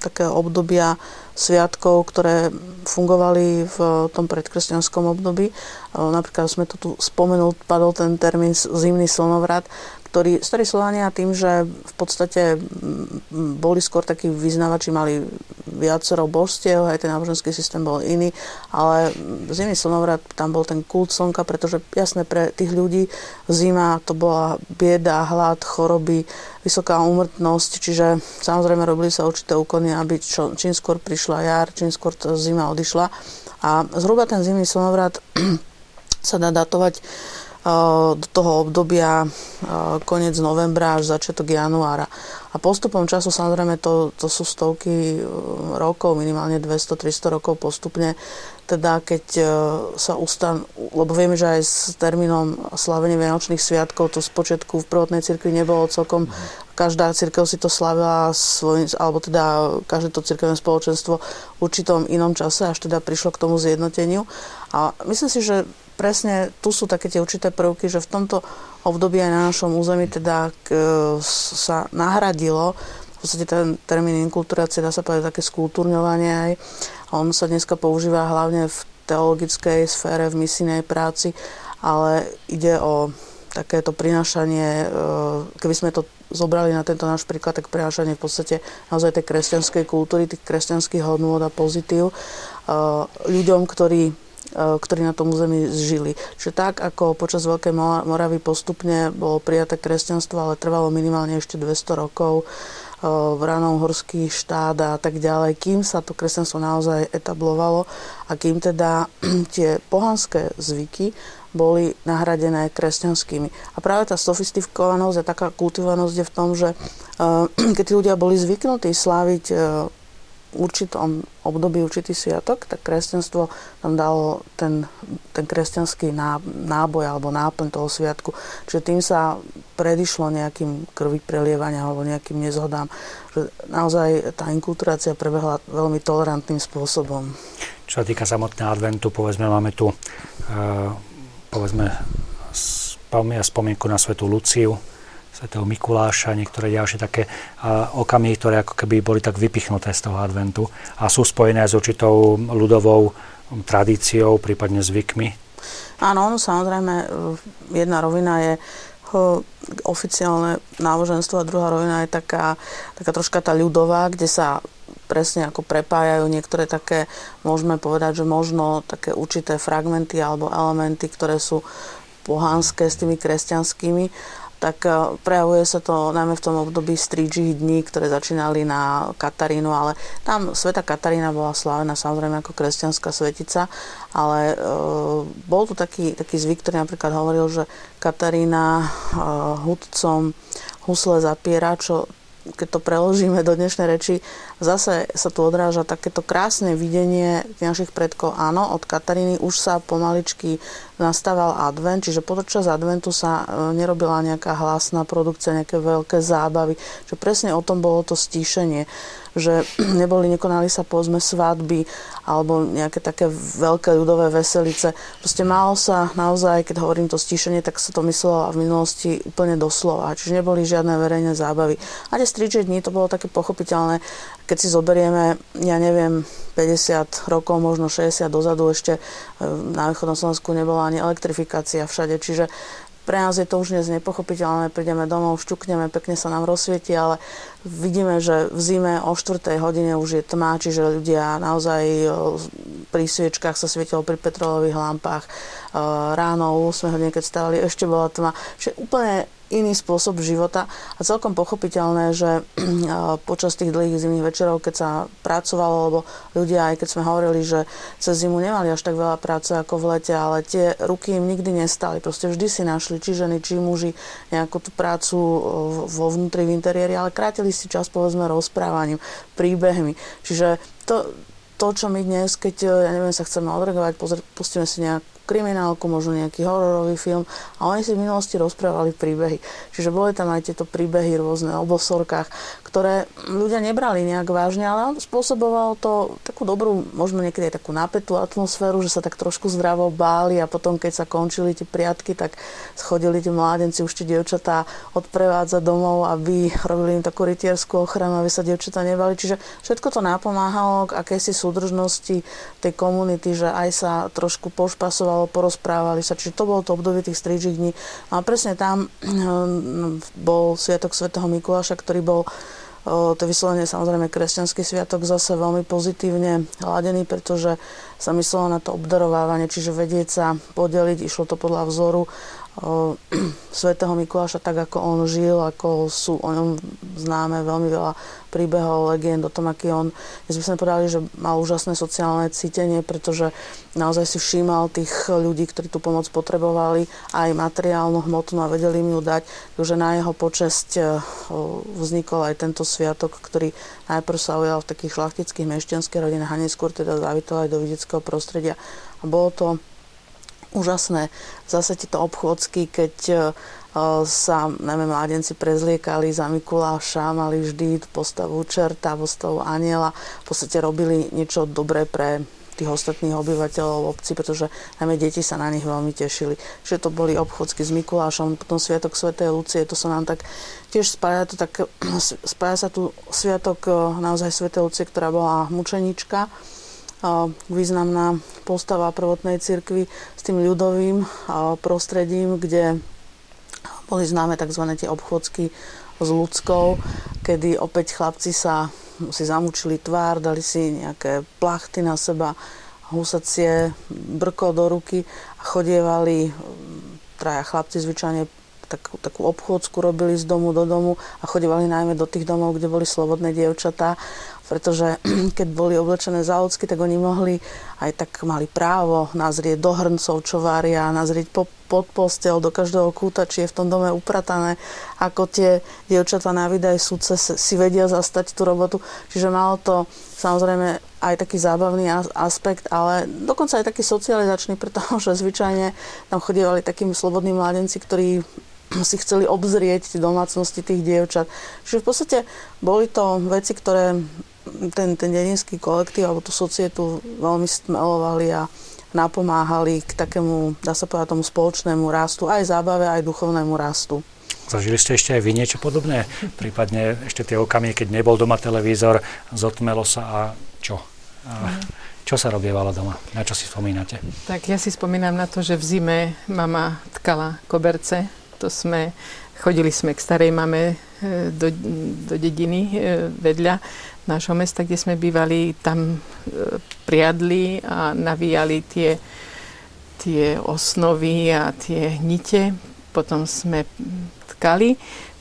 také obdobia sviatkov, ktoré fungovali v tom predkresťanskom období. Napríklad sme to tu spomenul, padol ten termín zimný slnovrat, ktorí, starí Slovania tým, že v podstate boli skôr takí vyznávači, mali viacero božstiev, aj ten náboženský systém bol iný, ale zimný slnovrat, tam bol ten kult slnka, pretože jasné pre tých ľudí zima to bola bieda, hlad, choroby, vysoká úmrtnosť, čiže samozrejme robili sa určité úkony, aby čo, čím skôr prišla jar, čím skôr zima odišla. A zhruba ten zimný slnovrat sa dá datovať do toho obdobia koniec novembra až začiatok januára. A postupom času samozrejme to, to sú stovky rokov, minimálne 200-300 rokov postupne, teda keď sa ustan, lebo vieme, že aj s termínom slavenia Vianočných sviatkov to spočiatku v prvotnej cirkvi nebolo celkom každá církev si to slavila svoj, alebo teda každé to církevné spoločenstvo v určitom inom čase, až teda prišlo k tomu zjednoteniu. A myslím si, že presne tu sú také tie určité prvky, že v tomto období aj na našom území teda k, sa nahradilo v podstate ten termín inkulturácie, dá sa povedať také skúturňovanie aj. On sa dneska používa hlavne v teologickej sfére, v misijnej práci, ale ide o takéto prinášanie, e, keby sme to zobrali na tento náš príklad, tak prinášanie v podstate naozaj tej kresťanskej kultúry, tých kresťanských hodnôt a pozitív e, ľuďom, ktorí E, ktorí na tom území žili. Čiže tak, ako počas Veľkej Moravy postupne bolo prijaté kresťanstvo, ale trvalo minimálne ešte 200 rokov, e, v ranom horský štát a tak ďalej, kým sa to kresťanstvo naozaj etablovalo a kým teda tie pohanské zvyky boli nahradené kresťanskými. A práve tá sofistikovanosť a taká kultivovanosť je v tom, že e, keď tí ľudia boli zvyknutí sláviť určitom období určitý sviatok, tak kresťanstvo tam dalo ten ten kresťanský náboj alebo náplň toho sviatku. Čiže tým sa predišlo nejakým krvi prelievania alebo nejakým nezhodám. Že naozaj tá inkulturácia prebehla veľmi tolerantným spôsobom. Čo sa týka samotného adventu, povedzme, máme tu uh, povedzme spomienku na svetú Luciu, svetého Mikuláša, niektoré ďalšie také okamihy, ktoré ako keby boli tak vypichnuté z toho adventu a sú spojené s určitou ľudovou tradíciou, prípadne zvykmi? Áno, samozrejme, e, jedna rovina je e, oficiálne náboženstvo a druhá rovina je taká, taká troška tá ľudová, kde sa presne ako prepájajú niektoré také, môžeme povedať, že možno také určité fragmenty alebo elementy, ktoré sú pohánske s tými kresťanskými tak e, prejavuje sa to najmä v tom období strídžích dní, ktoré začínali na Katarínu, ale tam Sveta Katarína bola slávená samozrejme ako kresťanská svetica, ale e, bol tu taký, taký zvyk, ktorý napríklad hovoril, že Katarína e, hudcom husle zapiera, čo keď to preložíme do dnešnej reči, zase sa tu odráža takéto krásne videnie našich predkov. Áno, od Kataríny už sa pomaličky nastával advent, čiže počas adventu sa e, nerobila nejaká hlasná produkcia, nejaké veľké zábavy. Že presne o tom bolo to stíšenie že neboli, nekonali sa povedzme svadby alebo nejaké také veľké ľudové veselice. Proste malo sa naozaj, keď hovorím to stíšenie, tak sa to myslelo v minulosti úplne doslova. Čiže neboli žiadne verejné zábavy. A tie striče dní to bolo také pochopiteľné, keď si zoberieme, ja neviem, 50 rokov, možno 60 dozadu ešte e, na východnom Slovensku nebola ani elektrifikácia všade, čiže pre nás je to už dnes nepochopiteľné, prídeme domov, šťukneme, pekne sa nám rozsvieti, ale vidíme, že v zime o 4. hodine už je tma, čiže ľudia naozaj pri sviečkách sa svietilo pri petrolových lampách, ráno o 8 hodine, keď stávali, ešte bola tma. Čiže úplne iný spôsob života a celkom pochopiteľné, že počas tých dlhých zimných večerov, keď sa pracovalo, lebo ľudia, aj keď sme hovorili, že cez zimu nemali až tak veľa práce ako v lete, ale tie ruky im nikdy nestali. Proste vždy si našli, či ženy, či muži, nejakú tú prácu vo vnútri v interiéri, ale krátili si čas povedzme rozprávaním, príbehmi. Čiže to, to, čo my dnes, keď, ja neviem, sa chceme odreagovať, pustíme si nejakú kriminálku, možno nejaký hororový film a oni si v minulosti rozprávali príbehy. Čiže boli tam aj tieto príbehy rôzne o bosorkách, ktoré ľudia nebrali nejak vážne, ale spôsobovalo to takú dobrú, možno niekedy aj takú napätú atmosféru, že sa tak trošku zdravo báli a potom, keď sa končili tie priatky, tak schodili tie mládenci, už tie dievčatá odprevádzať domov, aby robili im takú rytierskú ochranu, aby sa dievčatá nebali. Čiže všetko to napomáhalo k akejsi súdržnosti tej komunity, že aj sa trošku pošpasovalo rozprávalo, porozprávali sa. Čiže to bolo to obdobie tých strížich dní. No a presne tam hm, bol Sviatok svätého Mikuláša, ktorý bol to vyslovene samozrejme kresťanský sviatok zase veľmi pozitívne hladený, pretože sa myslelo na to obdarovávanie, čiže vedieť sa podeliť, išlo to podľa vzoru svätého Mikuláša tak, ako on žil, ako sú o ňom známe veľmi veľa príbehov, legend o tom, aký on, by sme povedali, že mal úžasné sociálne cítenie, pretože naozaj si všímal tých ľudí, ktorí tú pomoc potrebovali, aj materiálnu, hmotnú a vedeli im ju dať. Takže na jeho počesť vznikol aj tento sviatok, ktorý najprv sa ujal v takých šlachtických mešťanských rodinách a neskôr teda zavítol aj do vidieckého prostredia. A bolo to úžasné. Zase tieto obchôdzky, keď e, sa najmä mládenci prezliekali za Mikuláša, mali vždy postavu čerta, postavu aniela, v podstate robili niečo dobré pre tých ostatných obyvateľov obci, pretože najmä deti sa na nich veľmi tešili. Čiže to boli obchodsky s Mikulášom, potom Sviatok Svetej Lucie, to sa nám tak tiež spája, to tak, spája sa tu Sviatok e, naozaj Svetej Lucie, ktorá bola mučenička, významná postava prvotnej cirkvi s tým ľudovým prostredím, kde boli známe tzv. tie obchodsky s ľudskou, kedy opäť chlapci sa si zamúčili tvár, dali si nejaké plachty na seba, husacie brko do ruky a chodievali traja chlapci zvyčajne takú, takú obchôdzku robili z domu do domu a chodívali najmä do tých domov, kde boli slobodné dievčatá pretože keď boli oblečené záocky, tak oni mohli, aj tak mali právo nazrieť do hrncov, čo varia, nazrieť po, pod postel, do každého kúta, či je v tom dome upratané, ako tie dievčatá na výdaj súce si vedia zastať tú robotu. Čiže malo to samozrejme aj taký zábavný aspekt, ale dokonca aj taký socializačný, pretože zvyčajne tam chodievali takí slobodní mladenci, ktorí si chceli obzrieť domácnosti tých dievčat. Čiže v podstate boli to veci, ktoré ten, ten dedinský kolektív alebo tú societu veľmi stmelovali a napomáhali k takému, dá sa povedať, tomu spoločnému rastu, aj zábave, aj duchovnému rastu. Zažili ste ešte aj vy niečo podobné? Prípadne ešte tie okamihy, keď nebol doma televízor, zotmelo sa a čo? A čo sa robievalo doma? Na čo si spomínate? Tak ja si spomínam na to, že v zime mama tkala koberce. To sme, chodili sme k starej mame e, do, do dediny e, vedľa nášho mesta, kde sme bývali. Tam e, priadli a navíjali tie, tie osnovy a tie nite. Potom sme tkali.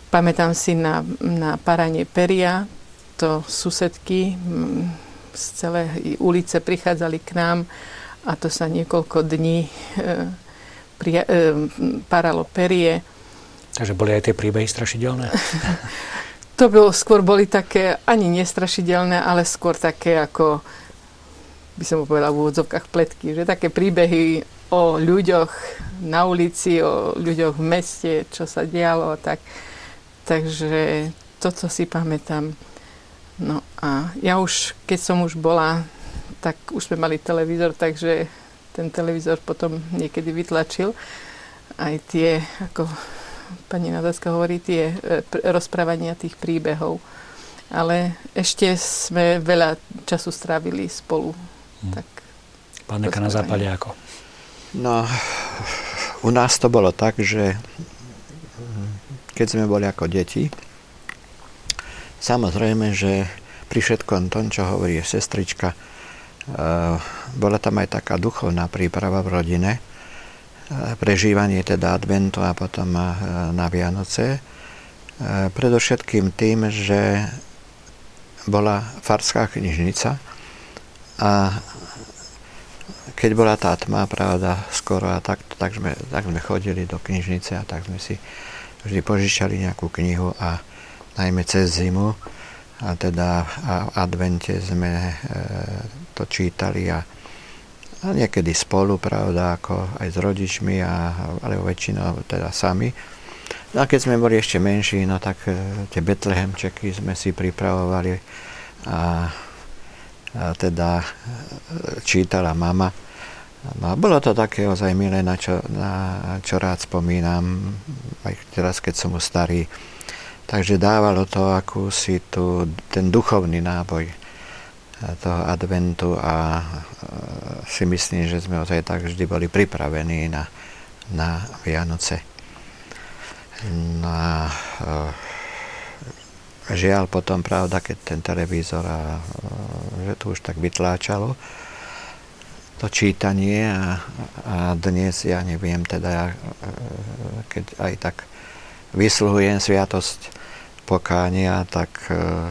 Pamätám si na, na paranie peria, to susedky z celej ulice prichádzali k nám a to sa niekoľko dní e, pri, e, paralo perie. Takže boli aj tie príbehy strašidelné? to bolo, skôr boli také, ani nestrašidelné, ale skôr také ako, by som povedala v úvodzovkách pletky, že také príbehy o ľuďoch na ulici, o ľuďoch v meste, čo sa dialo. Tak, takže toto si pamätám. No a ja už, keď som už bola, tak už sme mali televízor, takže ten televízor potom niekedy vytlačil. Aj tie, ako pani Nadaska hovorí, tie e, rozprávania tých príbehov. Ale ešte sme veľa času strávili spolu. Hmm. Tak Pán na západe ako? No, u nás to bolo tak, že keď sme boli ako deti, samozrejme, že pri všetkom tom, čo hovorí sestrička, eh, bola tam aj taká duchovná príprava v rodine, prežívanie teda adventu a potom eh, na Vianoce. Predovšetkým tým, že bola farská knižnica a keď bola tá tma, pravda, skoro a tak, tak, sme, tak sme chodili do knižnice a tak sme si vždy požičali nejakú knihu a najmä cez zimu a teda a v advente sme e, to čítali a, a niekedy spolu, pravda, ako aj s rodičmi, a, ale väčšinou teda sami. No a keď sme boli ešte menší, no tak e, tie Betlehemčeky sme si pripravovali a, a teda e, čítala mama No, bolo to také ozaj milé, na čo, na čo rád spomínam, aj teraz, keď som už starý. Takže dávalo to akúsi tu, ten duchovný náboj toho adventu a si myslím, že sme ozaj tak vždy boli pripravení na, na Vianoce. No a žiaľ potom, pravda, keď ten televízor a že to už tak vytláčalo, to čítanie a, a dnes ja neviem, teda ja, keď aj tak vysluhujem sviatosť pokánia, tak e,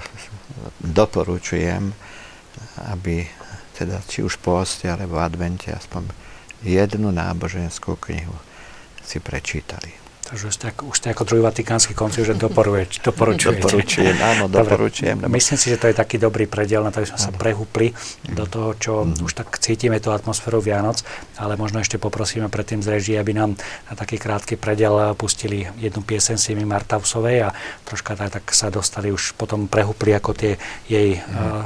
doporučujem, aby teda či už po oste alebo advente aspoň jednu náboženskú knihu si prečítali. Takže už ste, už ste ako druhý vatikánsky koncil, že doporučujete. Doporučujem, áno, doporučujem. Dobre, myslím si, že to je taký dobrý prediel na to, aby sme sa prehúpli mm. do toho, čo mm. už tak cítime tú atmosféru Vianoc, ale možno ešte poprosíme predtým z režii, aby nám na taký krátky prediel pustili jednu piesen Simi Martausovej a troška tak, tak sa dostali už potom prehúpli ako tie jej mm. uh,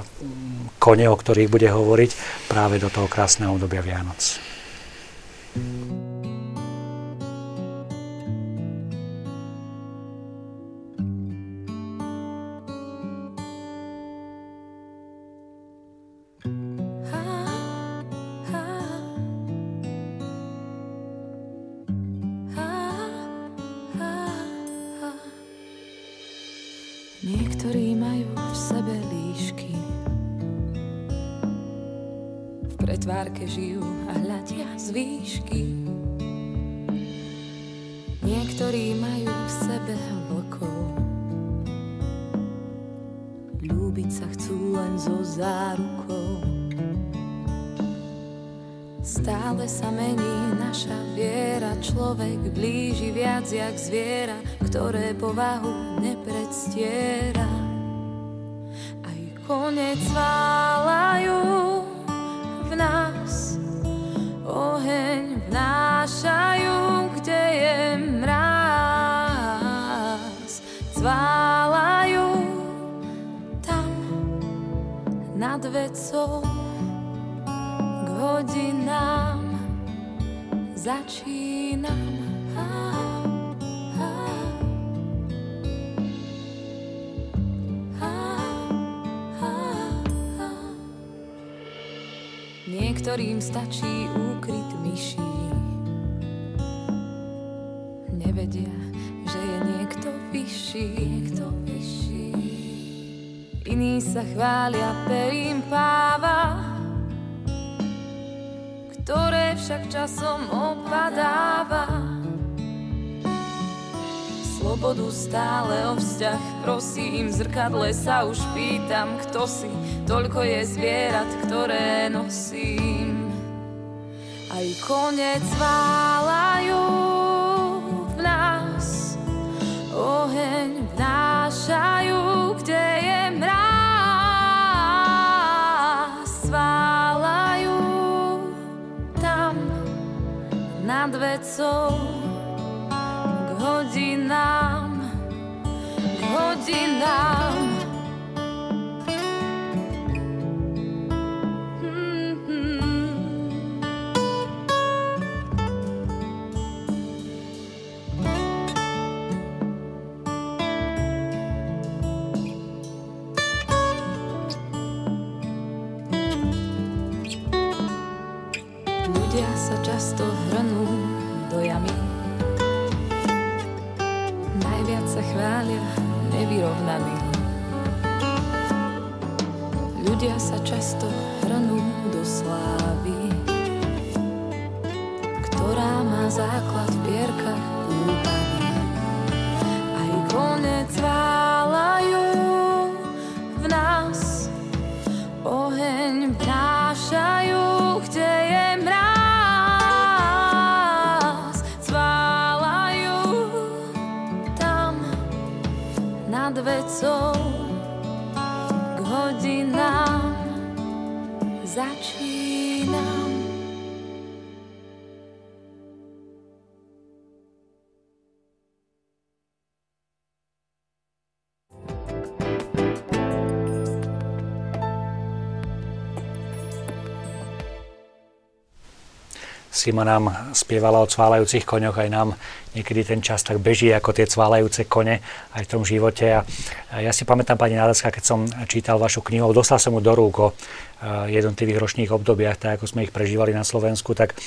kone, o ktorých bude hovoriť práve do toho krásneho obdobia Vianoc. Mm. pretvárke sa mení naša viera, človek blíži viac jak zviera, ktoré povahu nepredstiera. Aj konec válajú v nás, oheň vnášajú, kde je mráz. Zválajú tam nad vecou k hodinám začínam. Niektorým stačí úkryt myší. Nevedia, že je niekto vyšší, niekto vyšší. Iní sa chvália perím páva, ktoré však časom opadáva. Slobodu stále o vzťah, prosím, v zrkadle sa už pýtam, kto si, toľko je zvierat, ktoré nosím. Aj konec válajú v nás, oheň vecou k hodinám, k hodinám. Sa často hrnú nevyrovnaní. Ľudia sa často hrnú do slávy, ktorá má základ v pierkach úpavy. Aj konec válajú Sima nám spievala o cválajúcich koňoch, aj nám niekedy ten čas tak beží ako tie cválajúce kone aj v tom živote. A ja si pamätám, pani Nádacka, keď som čítal vašu knihu, dostal som ju do rúk o jednotlivých ročných obdobiach, tak ako sme ich prežívali na Slovensku, tak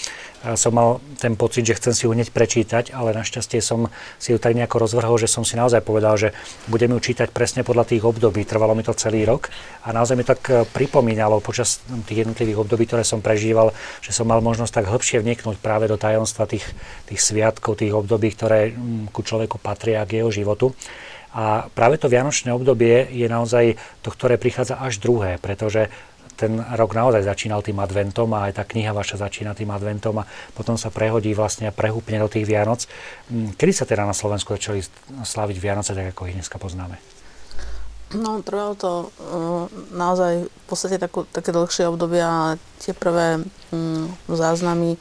som mal ten pocit, že chcem si ju hneď prečítať, ale našťastie som si ju tak nejako rozvrhol, že som si naozaj povedal, že budem ju čítať presne podľa tých období. Trvalo mi to celý rok a naozaj mi tak pripomínalo počas tých jednotlivých období, ktoré som prežíval, že som mal možnosť tak hĺbšie vniknúť práve do tajomstva tých, tých sviatkov, tých období, ktoré ku človeku patria k jeho životu. A práve to vianočné obdobie je naozaj to, ktoré prichádza až druhé, pretože ten rok naozaj začínal tým adventom a aj tá kniha vaša začína tým adventom a potom sa prehodí vlastne a prehúpne do tých Vianoc. Kedy sa teda na Slovensku začali sláviť Vianoce, tak ako ich dneska poznáme? No, trvalo to uh, naozaj v podstate takú, také dlhšie obdobie a tie prvé um, záznamy,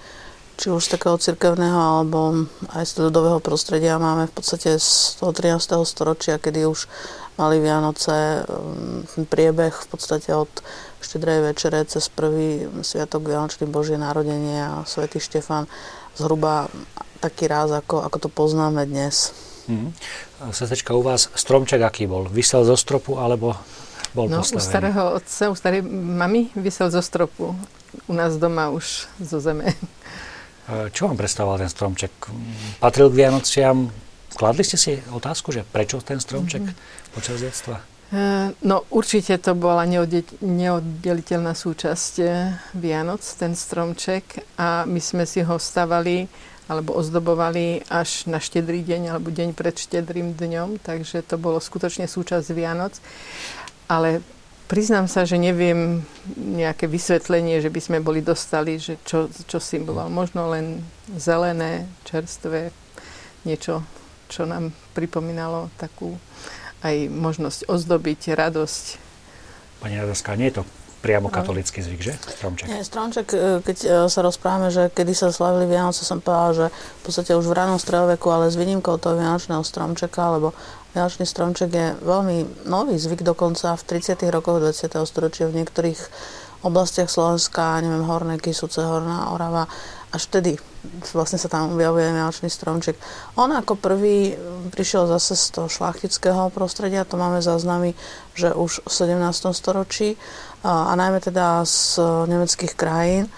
či už takého cirkevného alebo aj z ľudového prostredia máme v podstate z toho 13. storočia, kedy už mali Vianoce um, priebeh v podstate od štedrej večere cez prvý sviatok Vianočný Božie narodenie a svätý Štefan zhruba taký ráz, ako, ako to poznáme dnes. Mm. Sestečka, u vás stromček aký bol? Vysel zo stropu alebo bol no, postavený? u starého otca, u starej mamy vysel zo stropu. U nás doma už zo zeme. Čo vám predstavoval ten stromček? Patril k Vianociam? Kladli ste si otázku, že prečo ten stromček mm-hmm. počas detstva? No určite to bola neoddeliteľná súčasť Vianoc, ten stromček a my sme si ho stavali alebo ozdobovali až na štedrý deň alebo deň pred štedrým dňom, takže to bolo skutočne súčasť Vianoc. Ale priznám sa, že neviem nejaké vysvetlenie, že by sme boli dostali, že čo, čo symboloval. Možno len zelené, čerstvé, niečo, čo nám pripomínalo takú aj možnosť ozdobiť, radosť. Pani Radovská, nie je to priamo katolický zvyk, že? Stromček. Nie, stromček, e, keď e, sa rozprávame, že kedy sa slavili Vianoce, som povedala, že v podstate už v ranom stredoveku, ale s výnimkou toho Vianočného stromčeka, lebo Vianočný stromček je veľmi nový zvyk dokonca v 30. rokoch 20. storočia v niektorých oblastiach Slovenska, neviem, Horné Kysuce, Horná Orava, až vtedy vlastne sa tam objavuje Vianočný stromček. On ako prvý prišiel zase z toho šlachtického prostredia, to máme záznamy, že už v 17. storočí a, najmä teda z nemeckých krajín.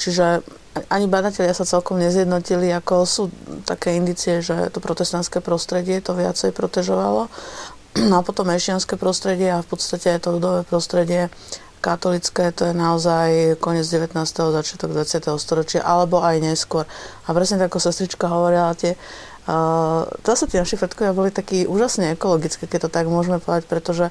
Čiže ani badatelia sa celkom nezjednotili, ako sú také indicie, že to protestantské prostredie to viacej protežovalo. No a potom mešianské prostredie a v podstate aj to ľudové prostredie katolické, to je naozaj koniec 19. začiatok 20. storočia, alebo aj neskôr. A presne tak, ako sestrička hovorila, tie Uh, zase tí naši fetkovia boli takí úžasne ekologické, keď to tak môžeme povedať, pretože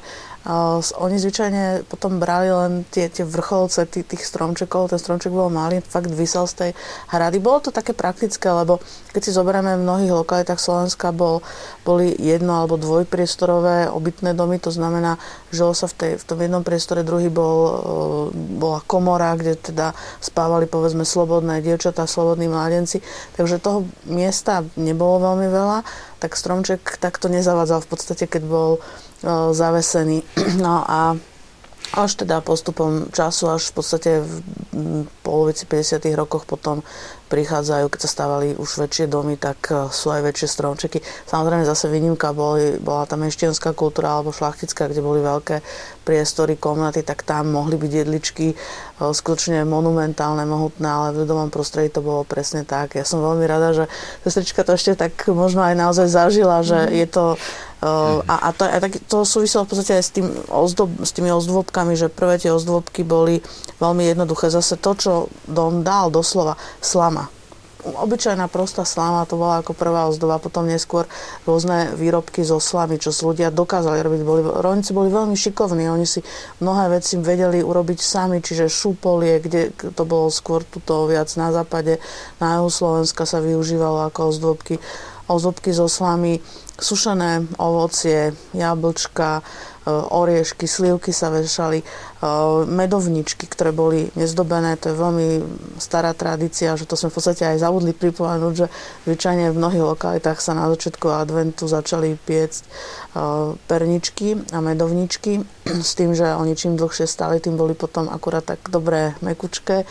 oni zvyčajne potom brali len tie, tie vrcholce tých, tých stromčekov, ten stromček bol malý, fakt vysel z tej hrady. Bolo to také praktické, lebo keď si zoberieme v mnohých lokalitách Slovenska, bol, boli jedno alebo dvojpriestorové obytné domy, to znamená, žilo sa v, tej, v tom jednom priestore, druhý bol, uh, bola komora, kde teda spávali povedzme slobodné dievčatá, slobodní mládenci, takže toho miesta nebolo veľmi veľa, tak stromček takto nezavadzal v podstate, keď bol e, zavesený. No a až teda postupom času, až v podstate v polovici 50. rokoch potom prichádzajú, keď sa stávali už väčšie domy, tak e, sú aj väčšie stromčeky. Samozrejme zase výnimka boli, bola tam eštienská kultúra alebo šlachtická, kde boli veľké priestory, komnaty, tak tam mohli byť jedličky e, skutočne monumentálne, mohutné, ale v ľudovom prostredí to bolo presne tak. Ja som veľmi rada, že sestrička to ešte tak možno aj naozaj zažila, že mm. je to Uh, a, a, to, a tak, to súviselo v podstate aj s, tým ozdob, s tými ozdôbkami, že prvé tie ozdôbky boli veľmi jednoduché. Zase to, čo Don dal doslova, slama. Obyčajná prostá slama, to bola ako prvá ozdoba, potom neskôr rôzne výrobky zo slamy, čo si ľudia dokázali robiť. Boli, rolníci boli veľmi šikovní, oni si mnohé veci vedeli urobiť sami, čiže šupolie, kde to bolo skôr tuto viac na západe, na juhu Slovenska sa využívalo ako ozdôbky, ozdôbky zo slamy sušené ovocie, jablčka, oriešky, slivky sa vešali, e, medovničky, ktoré boli nezdobené, to je veľmi stará tradícia, že to sme v podstate aj zabudli pripomenúť, že zvyčajne v mnohých lokalitách sa na začiatku adventu začali piecť e, perničky a medovničky s tým, že oni čím dlhšie stali, tým boli potom akurát tak dobré mekučké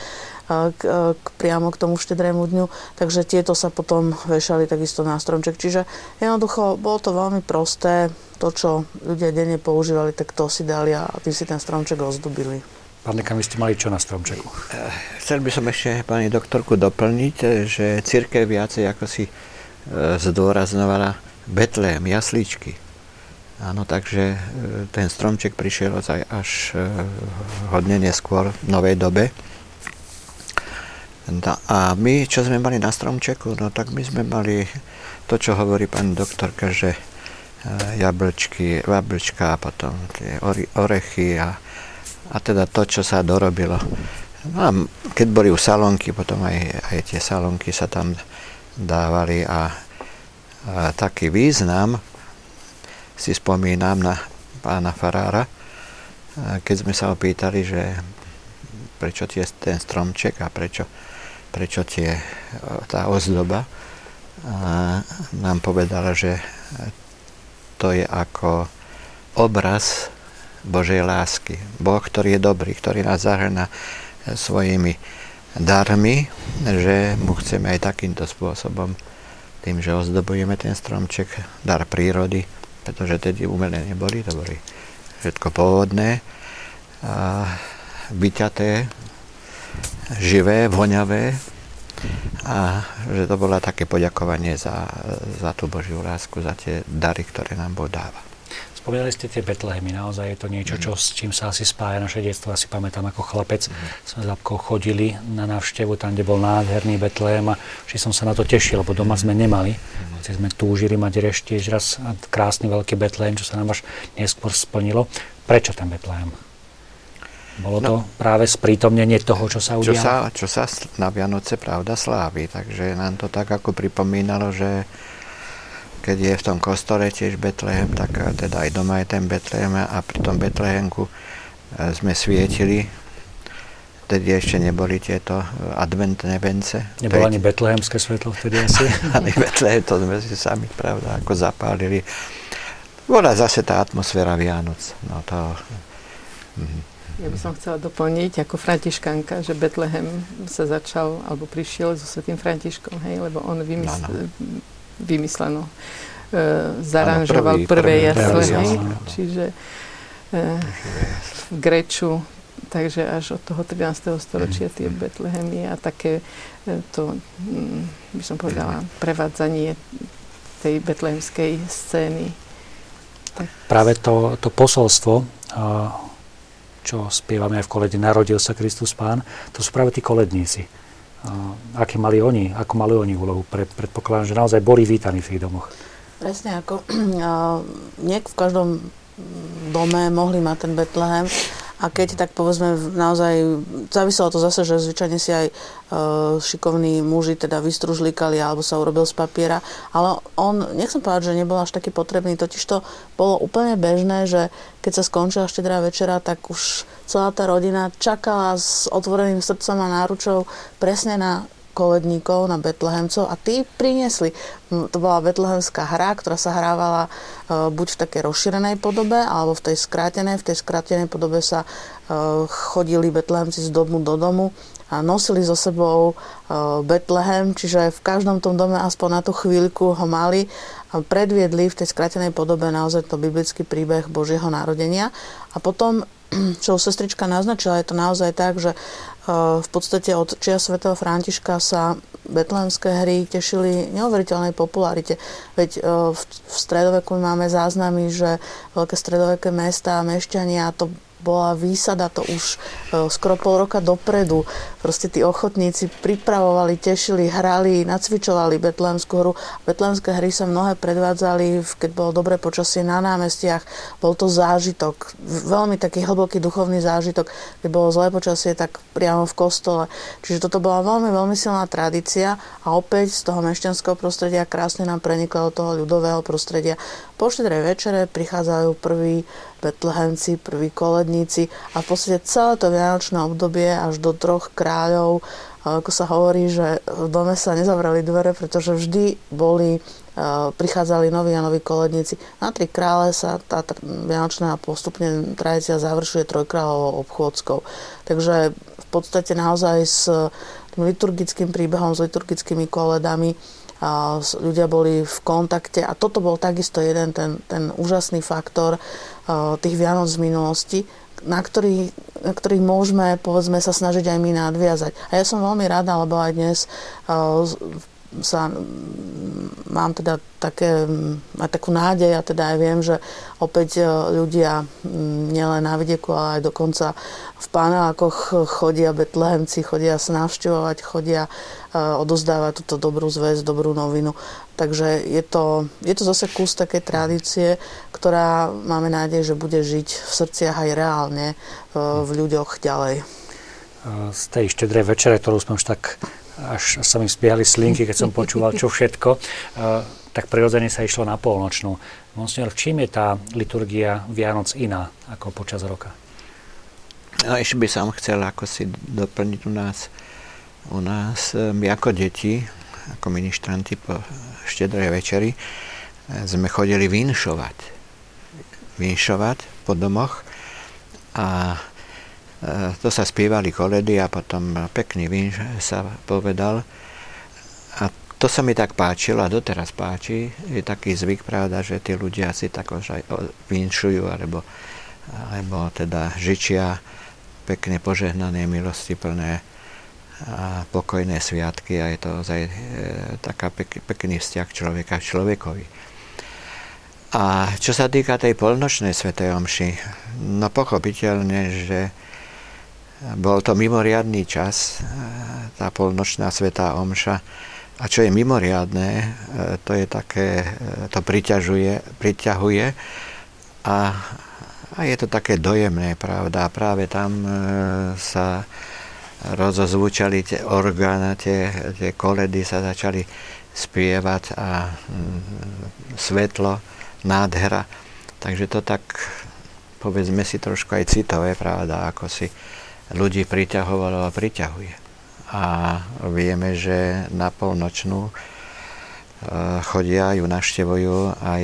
k, k, priamo k tomu štedrému dňu, takže tieto sa potom vešali takisto na stromček. Čiže jednoducho bolo to veľmi prosté, to, čo ľudia denne používali, tak to si dali a tým si ten stromček ozdobili. Pán Dekan, vy ste mali čo na stromčeku? Eh, chcel by som ešte pani doktorku doplniť, že církev viacej ako si zdôraznovala Betlém, jaslíčky. Áno, takže ten stromček prišiel až hodne neskôr v novej dobe. A my, čo sme mali na stromčeku, no tak my sme mali to, čo hovorí pani doktorka, že e, jablčky, jablčka a potom tie orechy a, a teda to, čo sa dorobilo. No a keď boli u salonky, potom aj, aj tie salonky sa tam dávali a, a taký význam si spomínam na pána Farára, keď sme sa opýtali, že prečo tie, ten stromček a prečo prečo tie, tá ozdoba a nám povedala, že to je ako obraz Božej lásky. Boh, ktorý je dobrý, ktorý nás zahrná svojimi darmi, že mu chceme aj takýmto spôsobom, tým, že ozdobujeme ten stromček, dar prírody, pretože tedy umelé neboli, to boli všetko pôvodné, a vyťaté živé, voňavé a že to bolo také poďakovanie za, za tú Božiu lásku, za tie dary, ktoré nám Boh dáva. Spomínali ste tie Betlehemy, naozaj je to niečo, čo, s čím sa asi spája naše detstvo. Asi pamätám, ako chlapec mm. sme s Lapkou chodili na návštevu, tam, kde bol nádherný Betlehem a či som sa na to tešil, lebo doma sme nemali. Mm. sme túžili mať ešte raz krásny veľký Betlehem, čo sa nám až neskôr splnilo. Prečo ten Betlehem? Bolo no, to práve sprítomnenie toho, čo sa udialo? Čo sa, čo sa na Vianoce pravda slávi, takže nám to tak ako pripomínalo, že keď je v tom kostole tiež Betlehem, tak teda aj doma je ten Betlehem a pri tom Betlehemku sme svietili. Vtedy ešte neboli tieto adventné vence. Nebolo ani betlehemské svetlo vtedy asi? ani betlehem, to sme si sami, pravda, ako zapálili. Bola zase tá atmosféra Vianoc. No to... Mm. Ja by som chcela doplniť ako františkanka, že Betlehem sa začal, alebo prišiel so svetým Františkom, hej, lebo on vymysl, no, no. vymysleno e, zaranžoval prvé jasle, hej, čiže e, v Greču, takže až od toho 13. storočia tie Betlehemy a také e, to, mm, by som povedala, prevádzanie tej betlehemskej scény. Tak. Práve to, to posolstvo čo spievame aj v kolede Narodil sa Kristus Pán, to sú práve tí koledníci. Aké mali oni, ako mali oni úlohu? Pre, predpokladám, že naozaj boli vítaní v tých domoch. Presne ako niek v každom dome mohli mať ten Betlehem a keď, tak povedzme, naozaj záviselo to zase, že zvyčajne si aj e, šikovní muži teda vystružlikali alebo sa urobil z papiera, ale on, nechcem povedať, že nebol až taký potrebný, totiž to bolo úplne bežné, že keď sa skončila štedrá večera, tak už celá tá rodina čakala s otvoreným srdcom a náručou presne na koledníkov, na Betlehemcov a tí priniesli. To bola betlehemská hra, ktorá sa hrávala e, buď v takej rozšírenej podobe, alebo v tej skrátenej. V tej skrátenej podobe sa e, chodili Betlehemci z domu do domu a nosili so sebou e, Betlehem, čiže v každom tom dome aspoň na tú chvíľku ho mali a predviedli v tej skrátenej podobe naozaj to biblický príbeh Božieho narodenia. A potom, čo sestrička naznačila, je to naozaj tak, že v podstate od čia svätého Františka sa betlehemské hry tešili neuveriteľnej popularite. Veď v stredoveku máme záznamy, že veľké stredoveké mesta a mešťania to bola výsada to už e, skoro pol roka dopredu. Proste tí ochotníci pripravovali, tešili, hrali, nacvičovali Betlehemskú hru. Betlehemské hry sa mnohé predvádzali, keď bolo dobré počasie na námestiach. Bol to zážitok, veľmi taký hlboký duchovný zážitok. Keď bolo zlé počasie, tak priamo v kostole. Čiže toto bola veľmi, veľmi silná tradícia a opäť z toho mešťanského prostredia krásne nám preniklo do toho ľudového prostredia. Po štedrej večere prichádzajú prví betlehemci, prví koledníci a v podstate celé to vianočné obdobie až do troch kráľov, ako sa hovorí, že v dome sa nezavreli dvere, pretože vždy boli prichádzali noví a noví koledníci. Na tri krále sa tá vianočná postupne tradícia završuje trojkráľovou obchôdzkou. Takže v podstate naozaj s tým liturgickým príbehom, s liturgickými koledami ľudia boli v kontakte a toto bol takisto jeden ten, ten úžasný faktor tých Vianoc z minulosti, na ktorých, na ktorých môžeme, povedzme, sa snažiť aj my nadviazať. A ja som veľmi rada, lebo aj dnes sa mám teda také, takú nádej a teda aj viem, že opäť e, ľudia nielen na vidieku, ale aj dokonca v panelákoch chodia betlehemci, chodia sa navštevovať, chodia e, odozdávať túto dobrú zväz, dobrú novinu. Takže je to, je to zase kus takej tradície, ktorá máme nádej, že bude žiť v srdciach aj reálne e, v ľuďoch ďalej. Z tej štedrej večere, ktorú sme už tak až sa mi spiehali slinky, keď som počúval, čo všetko, tak prirodzene sa išlo na polnočnú. Monsignor, v čím je tá liturgia Vianoc iná ako počas roka? No, ešte by som chcel ako si doplniť u nás, u nás eh, my ako deti, ako ministranti po štedrej večeri, eh, sme chodili vinšovať. Vinšovať po domoch a to sa spievali koledy a potom pekný vín sa povedal. A to sa mi tak páčilo a doteraz páči. Je taký zvyk, pravda, že tí ľudia si tak aj vinšujú alebo, alebo teda žičia pekne požehnané, milosti plné a pokojné sviatky a je to ozaj e, taká pek, pekný vzťah človeka k človekovi. A čo sa týka tej polnočnej svetej omši, no pochopiteľne, že bol to mimoriadný čas, e, tá polnočná svetá omša. A čo je mimoriadné, e, to je také, e, to priťažuje, priťahuje a, a je to také dojemné, pravda. Práve tam sa rozozvučali tie orgány, tie, tie koledy sa začali spievať a mm, svetlo, nádhera. Takže to tak povedzme si trošku aj citové, pravda, ako si ľudí priťahovalo a priťahuje. A vieme, že na polnočnú e, chodia, ju naštevujú aj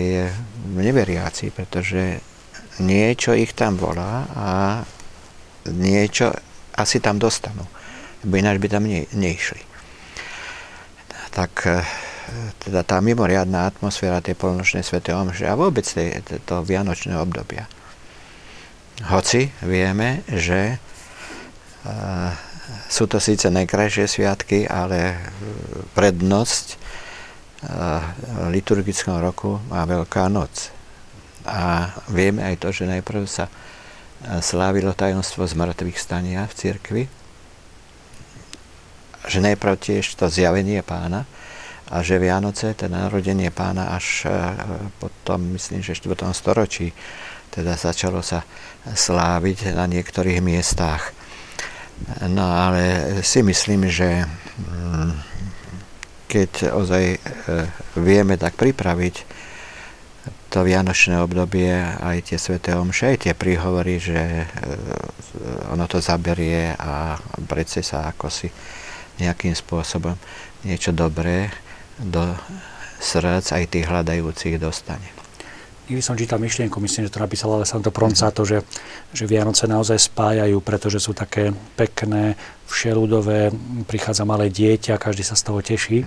neveriaci, pretože niečo ich tam volá a niečo asi tam dostanú, lebo ináč by tam ne, neišli. Tak e, teda tá mimoriadná atmosféra tej polnočnej svätej omše a vôbec toho vianočného obdobia. Hoci vieme, že sú to síce najkrajšie sviatky, ale prednosť uh, liturgického roku má Veľká noc. A vieme aj to, že najprv sa slávilo tajomstvo zmrtvých stania v cirkvi, že najprv tiež to zjavenie pána, a že Vianoce, teda narodenie pána až e, potom, myslím, že v 4. storočí, teda začalo sa sláviť na niektorých miestach. No ale si myslím, že mm, keď ozaj e, vieme tak pripraviť to vianočné obdobie, aj tie sveté omše, aj tie príhovory, že e, ono to zaberie a prece sa ako si nejakým spôsobom niečo dobré do srdc aj tých hľadajúcich dostane. Nikdy som čítal myšlienku, myslím, že to napísal Alessandro Proncato, že, že Vianoce naozaj spájajú, pretože sú také pekné, všeludové, prichádza malé dieťa, každý sa z toho teší,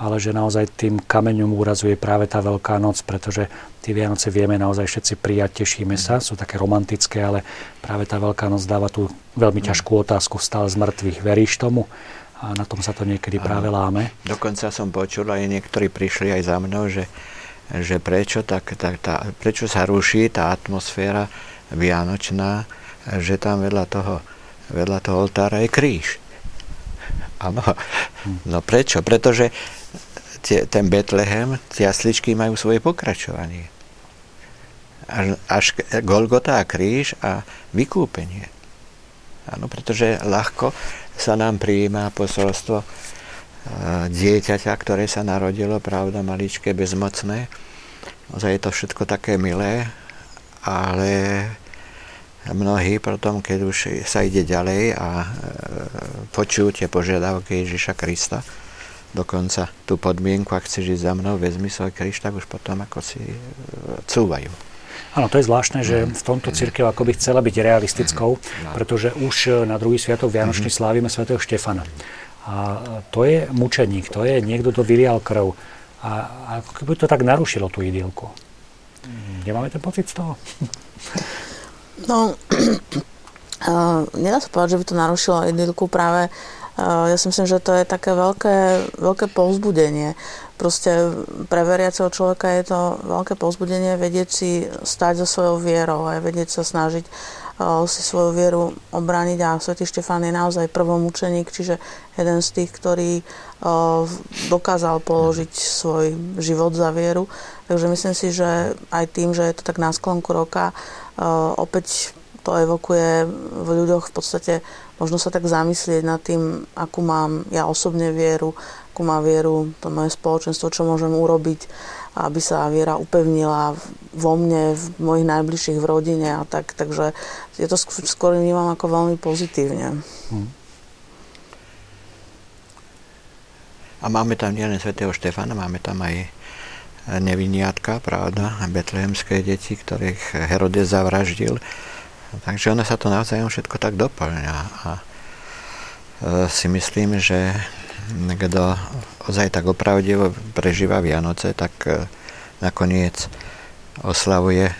ale že naozaj tým kameňom úrazuje práve tá Veľká noc, pretože tie Vianoce vieme naozaj všetci prijať, tešíme sa, sú také romantické, ale práve tá Veľká noc dáva tú veľmi ťažkú otázku, stále z mŕtvych. Veríš tomu? a na tom sa to niekedy práve láme. Dokonca som počul, aj niektorí prišli aj za mnou, že, že prečo, tak, tak, tá, prečo sa ruší tá atmosféra vianočná, že tam vedľa toho, vedľa toho oltára je kríž. Áno. No prečo? Pretože tie, ten Betlehem, tie jasličky majú svoje pokračovanie. Až, až Golgota a kríž a vykúpenie. Áno, pretože ľahko sa nám prijíma posolstvo e, dieťaťa, ktoré sa narodilo, pravda, maličké, bezmocné. Ozaj je to všetko také milé, ale mnohí potom, keď už sa ide ďalej a e, počujú tie požiadavky Ježiša Krista, dokonca tú podmienku, ak chceš ísť za mnou, vezmi svoj kríž, tak už potom ako si e, cúvajú. Áno, to je zvláštne, že v tomto církev akoby chcela byť realistickou, pretože už na druhý sviatok Vianočný slávime svätého Štefana. A to je mučeník, to je niekto, kto vylial krv. A ako keby to tak narušilo tú idylku. Nemáme ten pocit z toho? No, uh, nedá sa povedať, že by to narušilo idylku práve ja si myslím, že to je také veľké, veľké povzbudenie. Proste pre veriaceho človeka je to veľké povzbudenie vedieť si stať za svojou vierou a vedieť sa snažiť si svoju vieru obrániť a svätý Štefán je naozaj prvomučeník, čiže jeden z tých, ktorý dokázal položiť svoj život za vieru. Takže myslím si, že aj tým, že je to tak na sklonku roka, opäť to evokuje v ľuďoch v podstate možno sa tak zamyslieť nad tým, akú mám ja osobne vieru, akú má vieru to moje spoločenstvo, čo môžem urobiť, aby sa viera upevnila vo mne, v mojich najbližších, v rodine a tak. Takže je to skôr vnímam ako veľmi pozitívne. Hmm. A máme tam nielen svätého Štefana, máme tam aj neviniatka, pravda, betlehemské deti, ktorých Herodes zavraždil. Takže ono sa to navzájom všetko tak doplňa. A e, si myslím, že kto ozaj tak opravdivo prežíva Vianoce, tak e, nakoniec oslavuje e,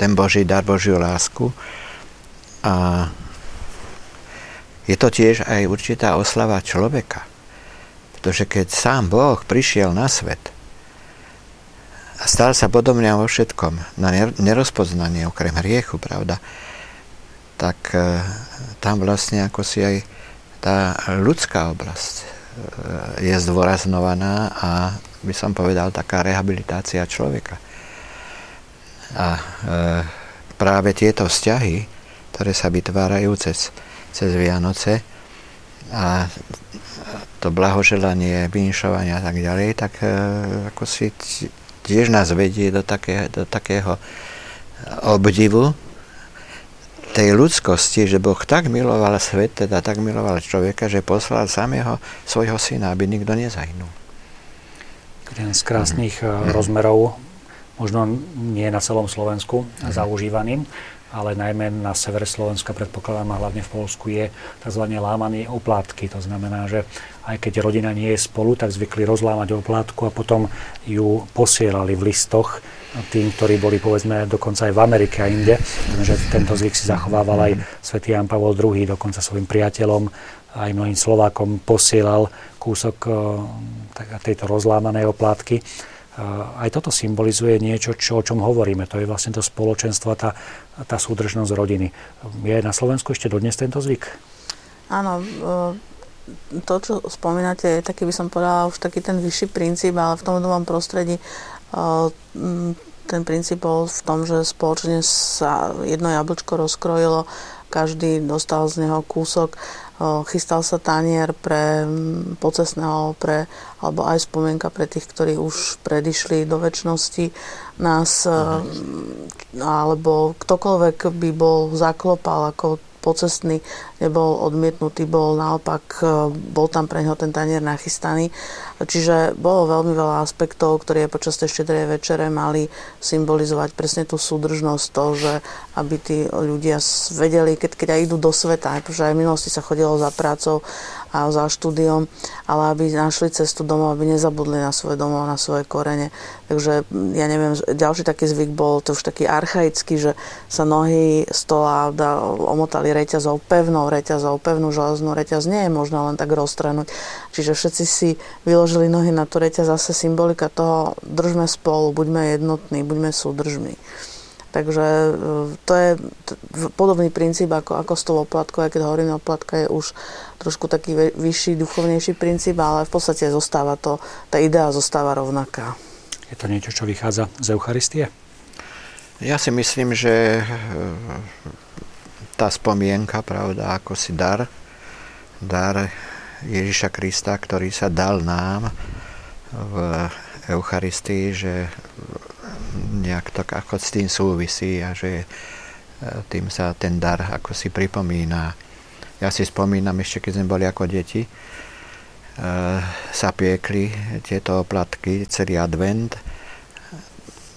ten Boží dar, Božiu lásku. A je to tiež aj určitá oslava človeka. Pretože keď sám Boh prišiel na svet, a stal sa podobne vo všetkom, na nerozpoznanie okrem hriechu, pravda, tak e, tam vlastne ako si aj tá ľudská oblasť e, je zdôraznovaná a by som povedal taká rehabilitácia človeka. A e, práve tieto vzťahy, ktoré sa vytvárajú cez, cez Vianoce a to blahoželanie, vinšovanie a tak ďalej, tak e, ako si tiež nás vedie do, také, do takého obdivu tej ľudskosti, že Boh tak miloval svet, teda tak miloval človeka, že poslal samého svojho syna, aby nikto nezahynul. Jeden z krásnych mm. rozmerov, možno nie na celom Slovensku mm. zaužívaným, ale najmä na severe Slovenska, predpokladám, a hlavne v Polsku, je tzv. lámanie oplátky. To znamená, že aj keď rodina nie je spolu, tak zvykli rozlámať oplátku a potom ju posielali v listoch tým, ktorí boli povedzme dokonca aj v Amerike a inde. Že tento zvyk si zachovával aj svätý Jan Pavol II, dokonca svojim priateľom aj mnohým Slovákom posielal kúsok eh, tejto rozlámanej oplátky aj toto symbolizuje niečo, čo, o čom hovoríme. To je vlastne to spoločenstvo, tá, tá súdržnosť rodiny. Je na Slovensku ešte dodnes tento zvyk? Áno, to, čo spomínate, je taký, by som povedala, už taký ten vyšší princíp, ale v tom novom prostredí ten princíp bol v tom, že spoločne sa jedno jablčko rozkrojilo, každý dostal z neho kúsok chystal sa tanier pre pocesného, pre, alebo aj spomienka pre tých, ktorí už predišli do väčšnosti nás, Aha. alebo ktokoľvek by bol zaklopal ako pocestný, nebol odmietnutý, bol naopak, e, bol tam pre neho ten tanier nachystaný. Čiže bolo veľmi veľa aspektov, ktoré počas tej štedrej večere mali symbolizovať presne tú súdržnosť, to, že aby tí ľudia vedeli, keď, keď aj idú do sveta, pretože aj v minulosti sa chodilo za prácou a za štúdiom, ale aby našli cestu domov, aby nezabudli na svoje domov, na svoje korene. Takže ja neviem, ďalší taký zvyk bol to už taký archaický, že sa nohy stola omotali reťazou, pevnou reťazou, pevnú železnú reťaz nie je možné len tak roztrenúť. Čiže všetci si vyložili nohy na tú reťaz, zase symbolika toho, držme spolu, buďme jednotní, buďme súdržní. Takže e, to je podobný princíp ako, ako s tou oplatkou, aj keď hovoríme oplatka je už trošku taký vyšší, duchovnejší princíp, ale v podstate zostáva to, tá idea zostáva rovnaká. Je to niečo, čo vychádza z Eucharistie? Ja si myslím, že e, tá spomienka, pravda, ako si dar, dar Ježiša Krista, ktorý sa dal nám v Eucharistii, že nejak tak ako s tým súvisí a že e, tým sa ten dar ako si pripomína. Ja si spomínam ešte, keď sme boli ako deti, e, sa piekli tieto oplatky, celý advent.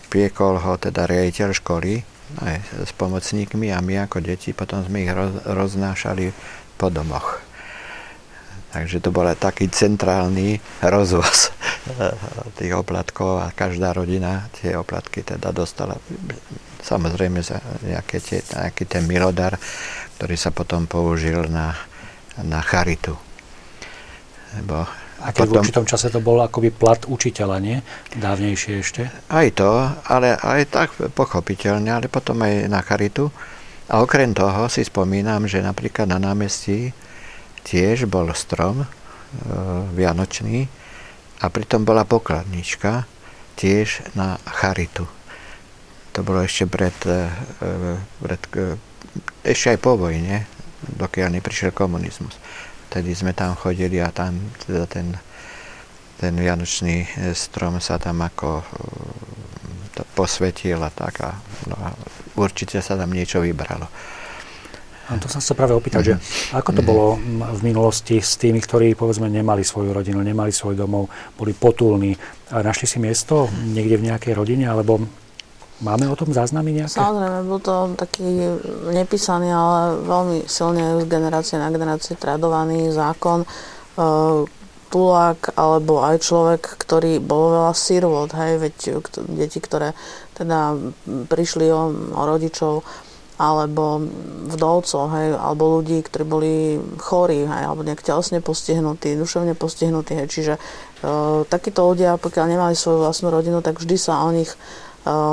Piekol ho teda riaditeľ školy aj s pomocníkmi a my ako deti potom sme ich roz, roznášali po domoch. Takže to bol taký centrálny rozvoz tých oplatkov a každá rodina tie oplatky teda dostala samozrejme za nejaké tie, nejaký ten milodar, ktorý sa potom použil na, na charitu. Lebo a keď potom, v určitom čase to bol akoby plat učiteľa, nie? Dávnejšie ešte? Aj to, ale aj tak pochopiteľne, ale potom aj na charitu. A okrem toho si spomínam, že napríklad na námestí tiež bol strom e, vianočný a pritom bola pokladnička tiež na charitu. To bolo ešte pred, e, pred e, ešte aj po vojne, dokiaľ neprišiel komunizmus. Vtedy sme tam chodili a tam teda ten, ten vianočný strom sa tam ako posvetil a tak a, no a určite sa tam niečo vybralo. A to som sa práve opýtať, mm-hmm. že ako to mm-hmm. bolo v minulosti s tými, ktorí povedzme nemali svoju rodinu, nemali svoj domov, boli potulní. A našli si miesto niekde v nejakej rodine, alebo máme o tom záznamy nejaké? Samozrejme, bol to taký nepísaný, ale veľmi silne z generácie na generácie tradovaný zákon. E, tulák alebo aj človek, ktorý bol veľa sirvot, hej, veď deti, ktoré teda prišli o, o rodičov, alebo vdovcov, hej, alebo ľudí, ktorí boli chorí, hej, alebo nejak telesne postihnutí, duševne postihnutí. Hej. Čiže e, takíto ľudia, pokiaľ nemali svoju vlastnú rodinu, tak vždy sa o nich e,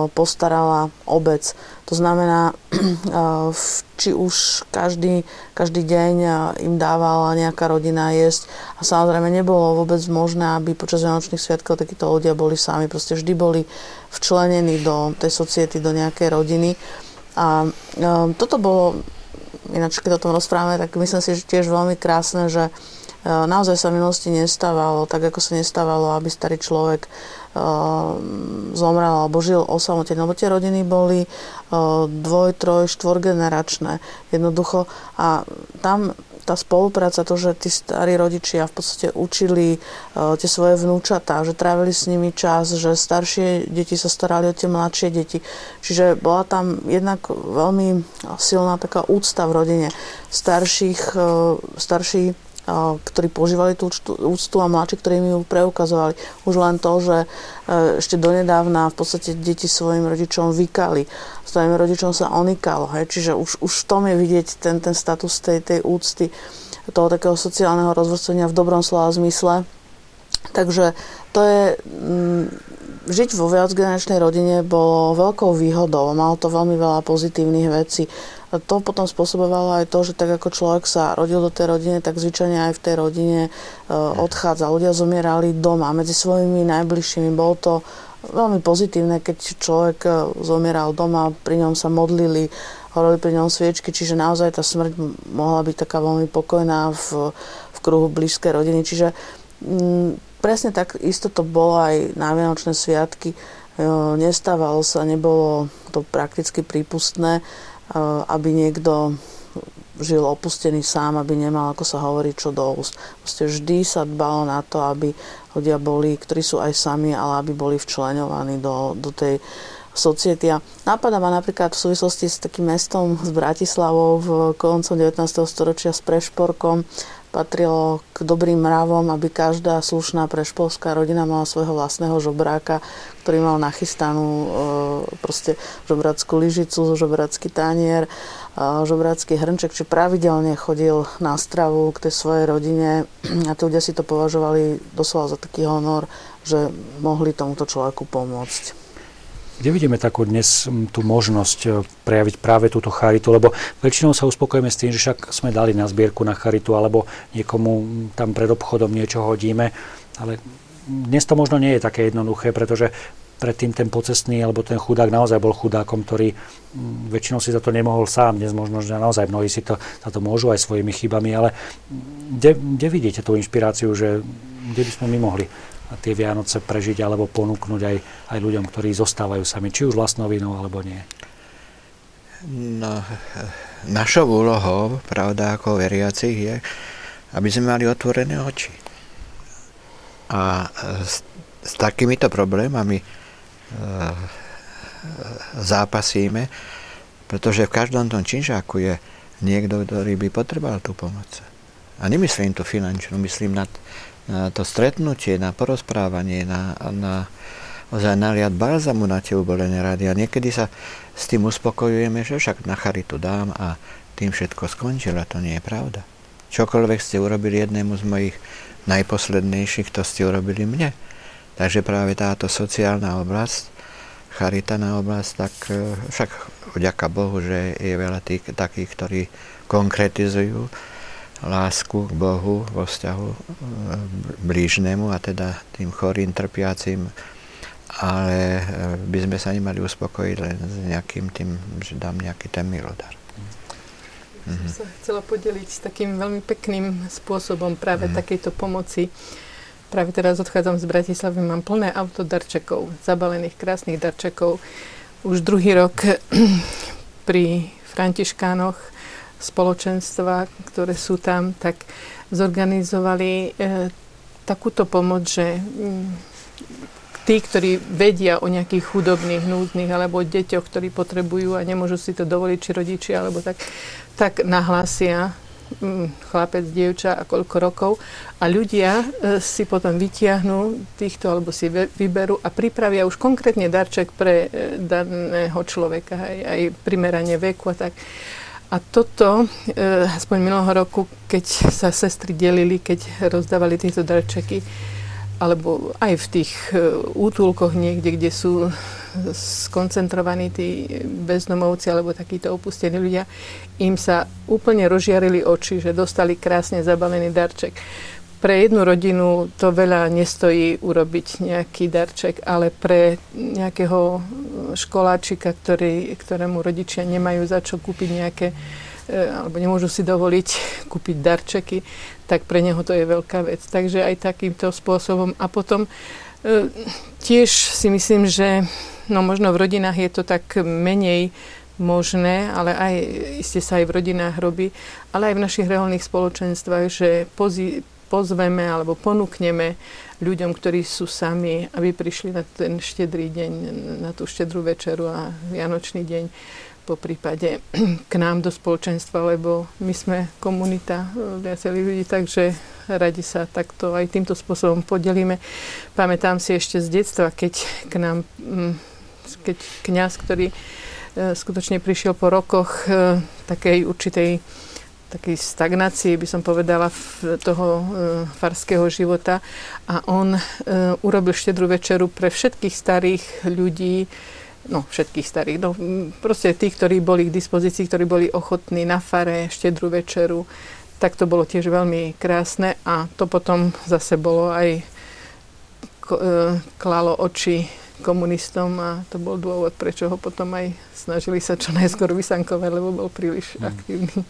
postarala obec. To znamená, e, či už každý, každý deň e, im dávala nejaká rodina jesť. A samozrejme nebolo vôbec možné, aby počas Vianočných sviatkov takíto ľudia boli sami. Proste vždy boli včlenení do tej society, do nejakej rodiny. A um, toto bolo, ináč keď o tom rozprávame, tak myslím si, že tiež veľmi krásne, že uh, naozaj sa v minulosti nestávalo, tak ako sa nestávalo, aby starý človek zomrel alebo žil osamotený, lebo tie rodiny boli dvoj, troj, štvorgeneračné jednoducho. A tam tá spolupráca, to, že tí starí rodičia v podstate učili uh, tie svoje vnúčatá, že trávili s nimi čas, že staršie deti sa starali o tie mladšie deti. Čiže bola tam jednak veľmi silná taká úcta v rodine. Starších, uh, starší ktorí požívali tú úctu a mladší, ktorí mi ju preukazovali. Už len to, že e, ešte donedávna v podstate deti svojim rodičom vykali, svojim rodičom sa onikalo. Hej? Čiže už, už v tom je vidieť ten, ten status tej, tej úcty, toho takého sociálneho rozvrstvenia v dobrom slova zmysle. Takže to je... Mm, žiť vo viacgeneračnej rodine bolo veľkou výhodou. Malo to veľmi veľa pozitívnych vecí. To potom spôsobovalo aj to, že tak ako človek sa rodil do tej rodiny, tak zvyčajne aj v tej rodine e, odchádza. Ľudia zomierali doma medzi svojimi najbližšími. Bolo to veľmi pozitívne, keď človek e, zomieral doma, pri ňom sa modlili, horeli pri ňom sviečky, čiže naozaj tá smrť mohla byť taká veľmi pokojná v, v kruhu blízkej rodiny. Čiže m, mm, presne tak isto to bolo aj na Vianočné sviatky. E, nestávalo sa, nebolo to prakticky prípustné Eh, aby niekto žil opustený sám, aby nemal, ako sa hovorí, čo do úst. Proste vždy sa dbalo na to, aby ľudia boli, ktorí sú aj sami, ale aby boli včlenovaní do, do tej society. A napadá ma napríklad v súvislosti s takým mestom, s Bratislavou v koncom 19. storočia s Prešporkom, patrilo k dobrým mravom, aby každá slušná prešpolská rodina mala svojho vlastného žobráka, ktorý mal nachystanú e, proste žobrackú lyžicu, žobracký tanier, žobracký hrnček, či pravidelne chodil na stravu k tej svojej rodine a tí ľudia si to považovali doslova za taký honor, že mohli tomuto človeku pomôcť. Kde vidíme takú dnes tú možnosť e, prejaviť práve túto charitu? Lebo väčšinou sa uspokojíme s tým, že však sme dali na zbierku na charitu alebo niekomu tam pred obchodom niečo hodíme. Ale dnes to možno nie je také jednoduché, pretože predtým ten pocestný alebo ten chudák naozaj bol chudákom, ktorý väčšinou si za to nemohol sám. Dnes možno, že naozaj mnohí si to, za to môžu aj svojimi chybami, ale kde, kde vidíte tú inšpiráciu, že kde by sme my mohli tie Vianoce prežiť alebo ponúknuť aj, aj ľuďom, ktorí zostávajú sami, či už vlastnou vinou alebo nie? No, našou úlohou, pravda, ako veriacich je, aby sme mali otvorené oči. A s, s takýmito problémami e, zápasíme, pretože v každom tom činžáku je niekto, ktorý by potreboval tú pomoc. A nemyslím tu finančnú, myslím na, na to stretnutie, na porozprávanie, na, na ozaj naliad balzamu na tie ubolené rady. A niekedy sa s tým uspokojujeme, že však na charitu dám a tým všetko skončilo. To nie je pravda. Čokoľvek ste urobili jednému z mojich najposlednejších, to ste urobili mne. Takže práve táto sociálna oblasť, charitaná oblasť, tak e, však vďaka Bohu, že je veľa tých, takých, ktorí konkretizujú lásku k Bohu vo vzťahu e, blížnemu a teda tým chorým, trpiacim, ale e, by sme sa nemali uspokojiť len s nejakým tým, že dám nejaký ten milodar. Mm-hmm. Som sa chcela podeliť s takým veľmi pekným spôsobom práve mm. takejto pomoci. Práve teraz odchádzam z Bratislavy, mám plné auto darčekov, zabalených krásnych darčekov. Už druhý rok pri Františkánoch spoločenstva, ktoré sú tam, tak zorganizovali e, takúto pomoc, že mm, tí, ktorí vedia o nejakých chudobných, núdznych alebo deťoch, ktorí potrebujú a nemôžu si to dovoliť, či rodičia, alebo tak, tak nahlásia mm, chlapec, dievča a koľko rokov a ľudia e, si potom vytiahnú týchto alebo si vyberú a pripravia už konkrétne darček pre e, daného človeka, aj, aj primeranie veku a tak. A toto, e, aspoň minulého roku, keď sa sestry delili, keď rozdávali tieto darčeky, alebo aj v tých e, útulkoch niekde, kde sú skoncentrovaní tí bezdomovci alebo takíto opustení ľudia, im sa úplne rozžiarili oči, že dostali krásne zabalený darček pre jednu rodinu to veľa nestojí urobiť nejaký darček, ale pre nejakého školáčika, ktorý, ktorému rodičia nemajú za čo kúpiť nejaké e, alebo nemôžu si dovoliť kúpiť darčeky, tak pre neho to je veľká vec. Takže aj takýmto spôsobom. A potom tiež si myslím, že no možno v rodinách je to tak menej možné, ale aj iste sa aj v rodinách robí, ale aj v našich reálnych spoločenstvách, že pozí, pozveme alebo ponúkneme ľuďom, ktorí sú sami, aby prišli na ten štedrý deň, na tú štedrú večeru a Vianočný deň po prípade k nám do spoločenstva, lebo my sme komunita viacerých ľudí, takže radi sa takto aj týmto spôsobom podelíme. Pamätám si ešte z detstva, keď k nám, mm, keď kňaz, ktorý e, skutočne prišiel po rokoch e, takej určitej takej stagnácii, by som povedala, toho e, farského života. A on e, urobil štedrú večeru pre všetkých starých ľudí, no všetkých starých, no proste tí, ktorí boli k dispozícii, ktorí boli ochotní na fare štedrú večeru, tak to bolo tiež veľmi krásne a to potom zase bolo aj e, klalo oči komunistom a to bol dôvod, prečo ho potom aj snažili sa čo najskôr vysankovať, lebo bol príliš mm.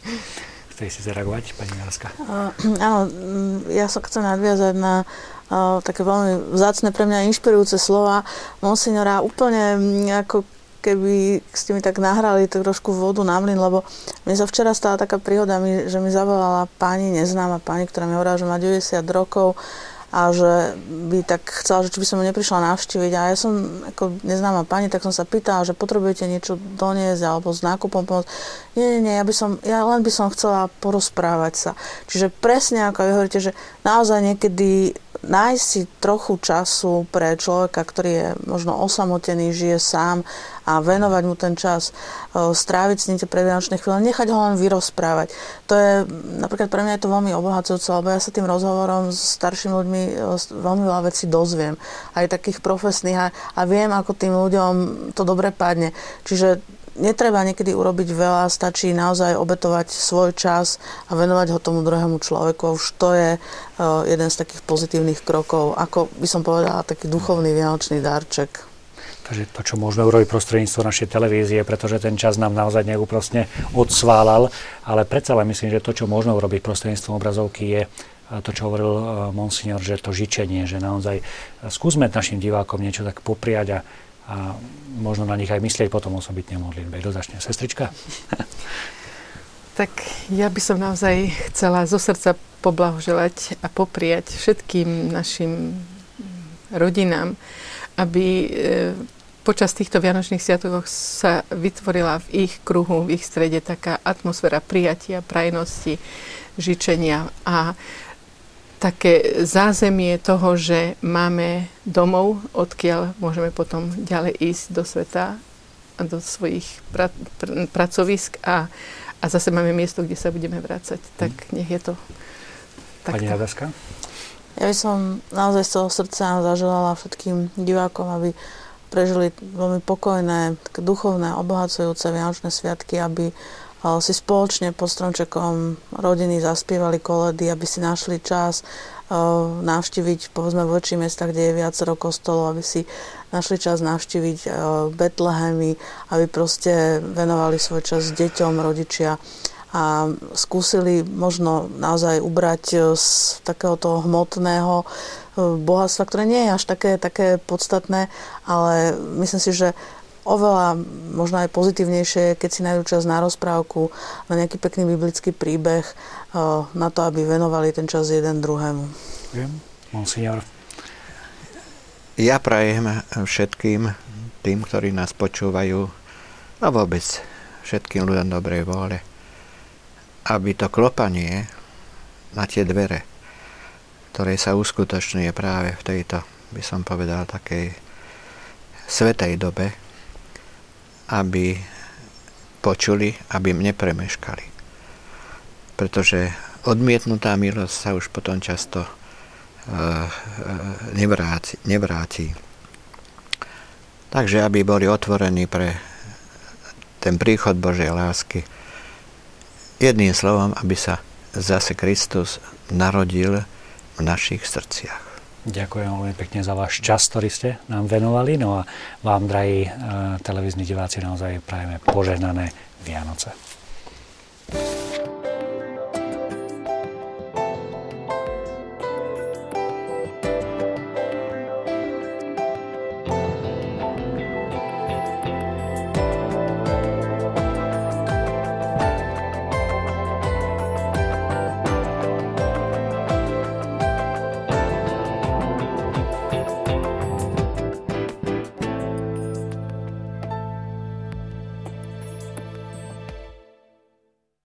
Chcete si zareagovať, pani Jarska? Uh, áno, ja sa chcem nadviazať na uh, také veľmi vzácne pre mňa inšpirujúce slova monsignora. Úplne ako keby ste mi tak nahrali tak trošku vodu na mlin, lebo mne sa včera stala taká príhoda, že mi zavolala pani neznáma, pani, ktorá mi hovorila, že má 90 rokov a že by tak chcela, že či by som ju neprišla navštíviť. A ja som ako neznáma pani, tak som sa pýtala, že potrebujete niečo doniesť alebo s nákupom pomôcť. Nie, nie, nie, ja, by som, ja len by som chcela porozprávať sa. Čiže presne ako vy hovoríte, že naozaj niekedy nájsť si trochu času pre človeka, ktorý je možno osamotený, žije sám a venovať mu ten čas, e, stráviť s ním tie predvianočné chvíle, nechať ho len vyrozprávať. To je, napríklad pre mňa je to veľmi obohacujúce, lebo ja sa tým rozhovorom s staršími ľuďmi e, veľmi veľa vecí dozviem. Aj takých profesných a, a viem, ako tým ľuďom to dobre padne. Čiže netreba niekedy urobiť veľa, stačí naozaj obetovať svoj čas a venovať ho tomu druhému človeku. Už to je uh, jeden z takých pozitívnych krokov, ako by som povedala, taký duchovný vianočný darček. Takže to, čo môžeme urobiť prostredníctvom našej televízie, pretože ten čas nám naozaj neúprostne odsválal, ale predsa len myslím, že to, čo môžeme urobiť prostredníctvom obrazovky, je to, čo hovoril uh, monsignor, že to žičenie, že naozaj skúsme našim divákom niečo tak popriať a a možno na nich aj myslieť potom osobitne modlitbe. Kto začne? Sestrička? tak ja by som naozaj chcela zo srdca poblahoželať a popriať všetkým našim rodinám, aby e, počas týchto Vianočných sviatokoch sa vytvorila v ich kruhu, v ich strede taká atmosféra prijatia, prajnosti, žičenia a také zázemie toho, že máme domov, odkiaľ môžeme potom ďalej ísť do sveta a do svojich pra, pr, pracovisk a, a zase máme miesto, kde sa budeme vrácať. Tak mhm. nech je to takto. Pani Hadaska? Ja by som naozaj z toho srdca zaželala všetkým divákom, aby prežili veľmi pokojné, duchovné, obohacujúce Vianočné sviatky, aby si spoločne pod stromčekom rodiny zaspievali koledy, aby si našli čas navštíviť povedzme v väčších mestách, kde je viacero kostolov, aby si našli čas navštíviť Betlehemy, aby proste venovali svoj čas deťom, rodičia a skúsili možno naozaj ubrať z takéhoto hmotného bohatstva, ktoré nie je až také, také podstatné, ale myslím si, že oveľa možno aj pozitívnejšie, keď si nájdú čas na rozprávku, na nejaký pekný biblický príbeh, eh, na to, aby venovali ten čas jeden druhému. Ďakujem. Monsignor. Ja prajem všetkým tým, ktorí nás počúvajú a vôbec všetkým ľuďom dobrej vôle, aby to klopanie na tie dvere, ktoré sa uskutočňuje práve v tejto, by som povedal, takej svetej dobe, aby počuli, aby nepremeškali. Pretože odmietnutá milosť sa už potom často uh, nevráti. Takže aby boli otvorení pre ten príchod Božej lásky. Jedným slovom, aby sa zase Kristus narodil v našich srdciach. Ďakujem veľmi pekne za váš čas, ktorý ste nám venovali. No a vám, drahí e, televízni diváci, naozaj prajeme požehnané Vianoce. thank you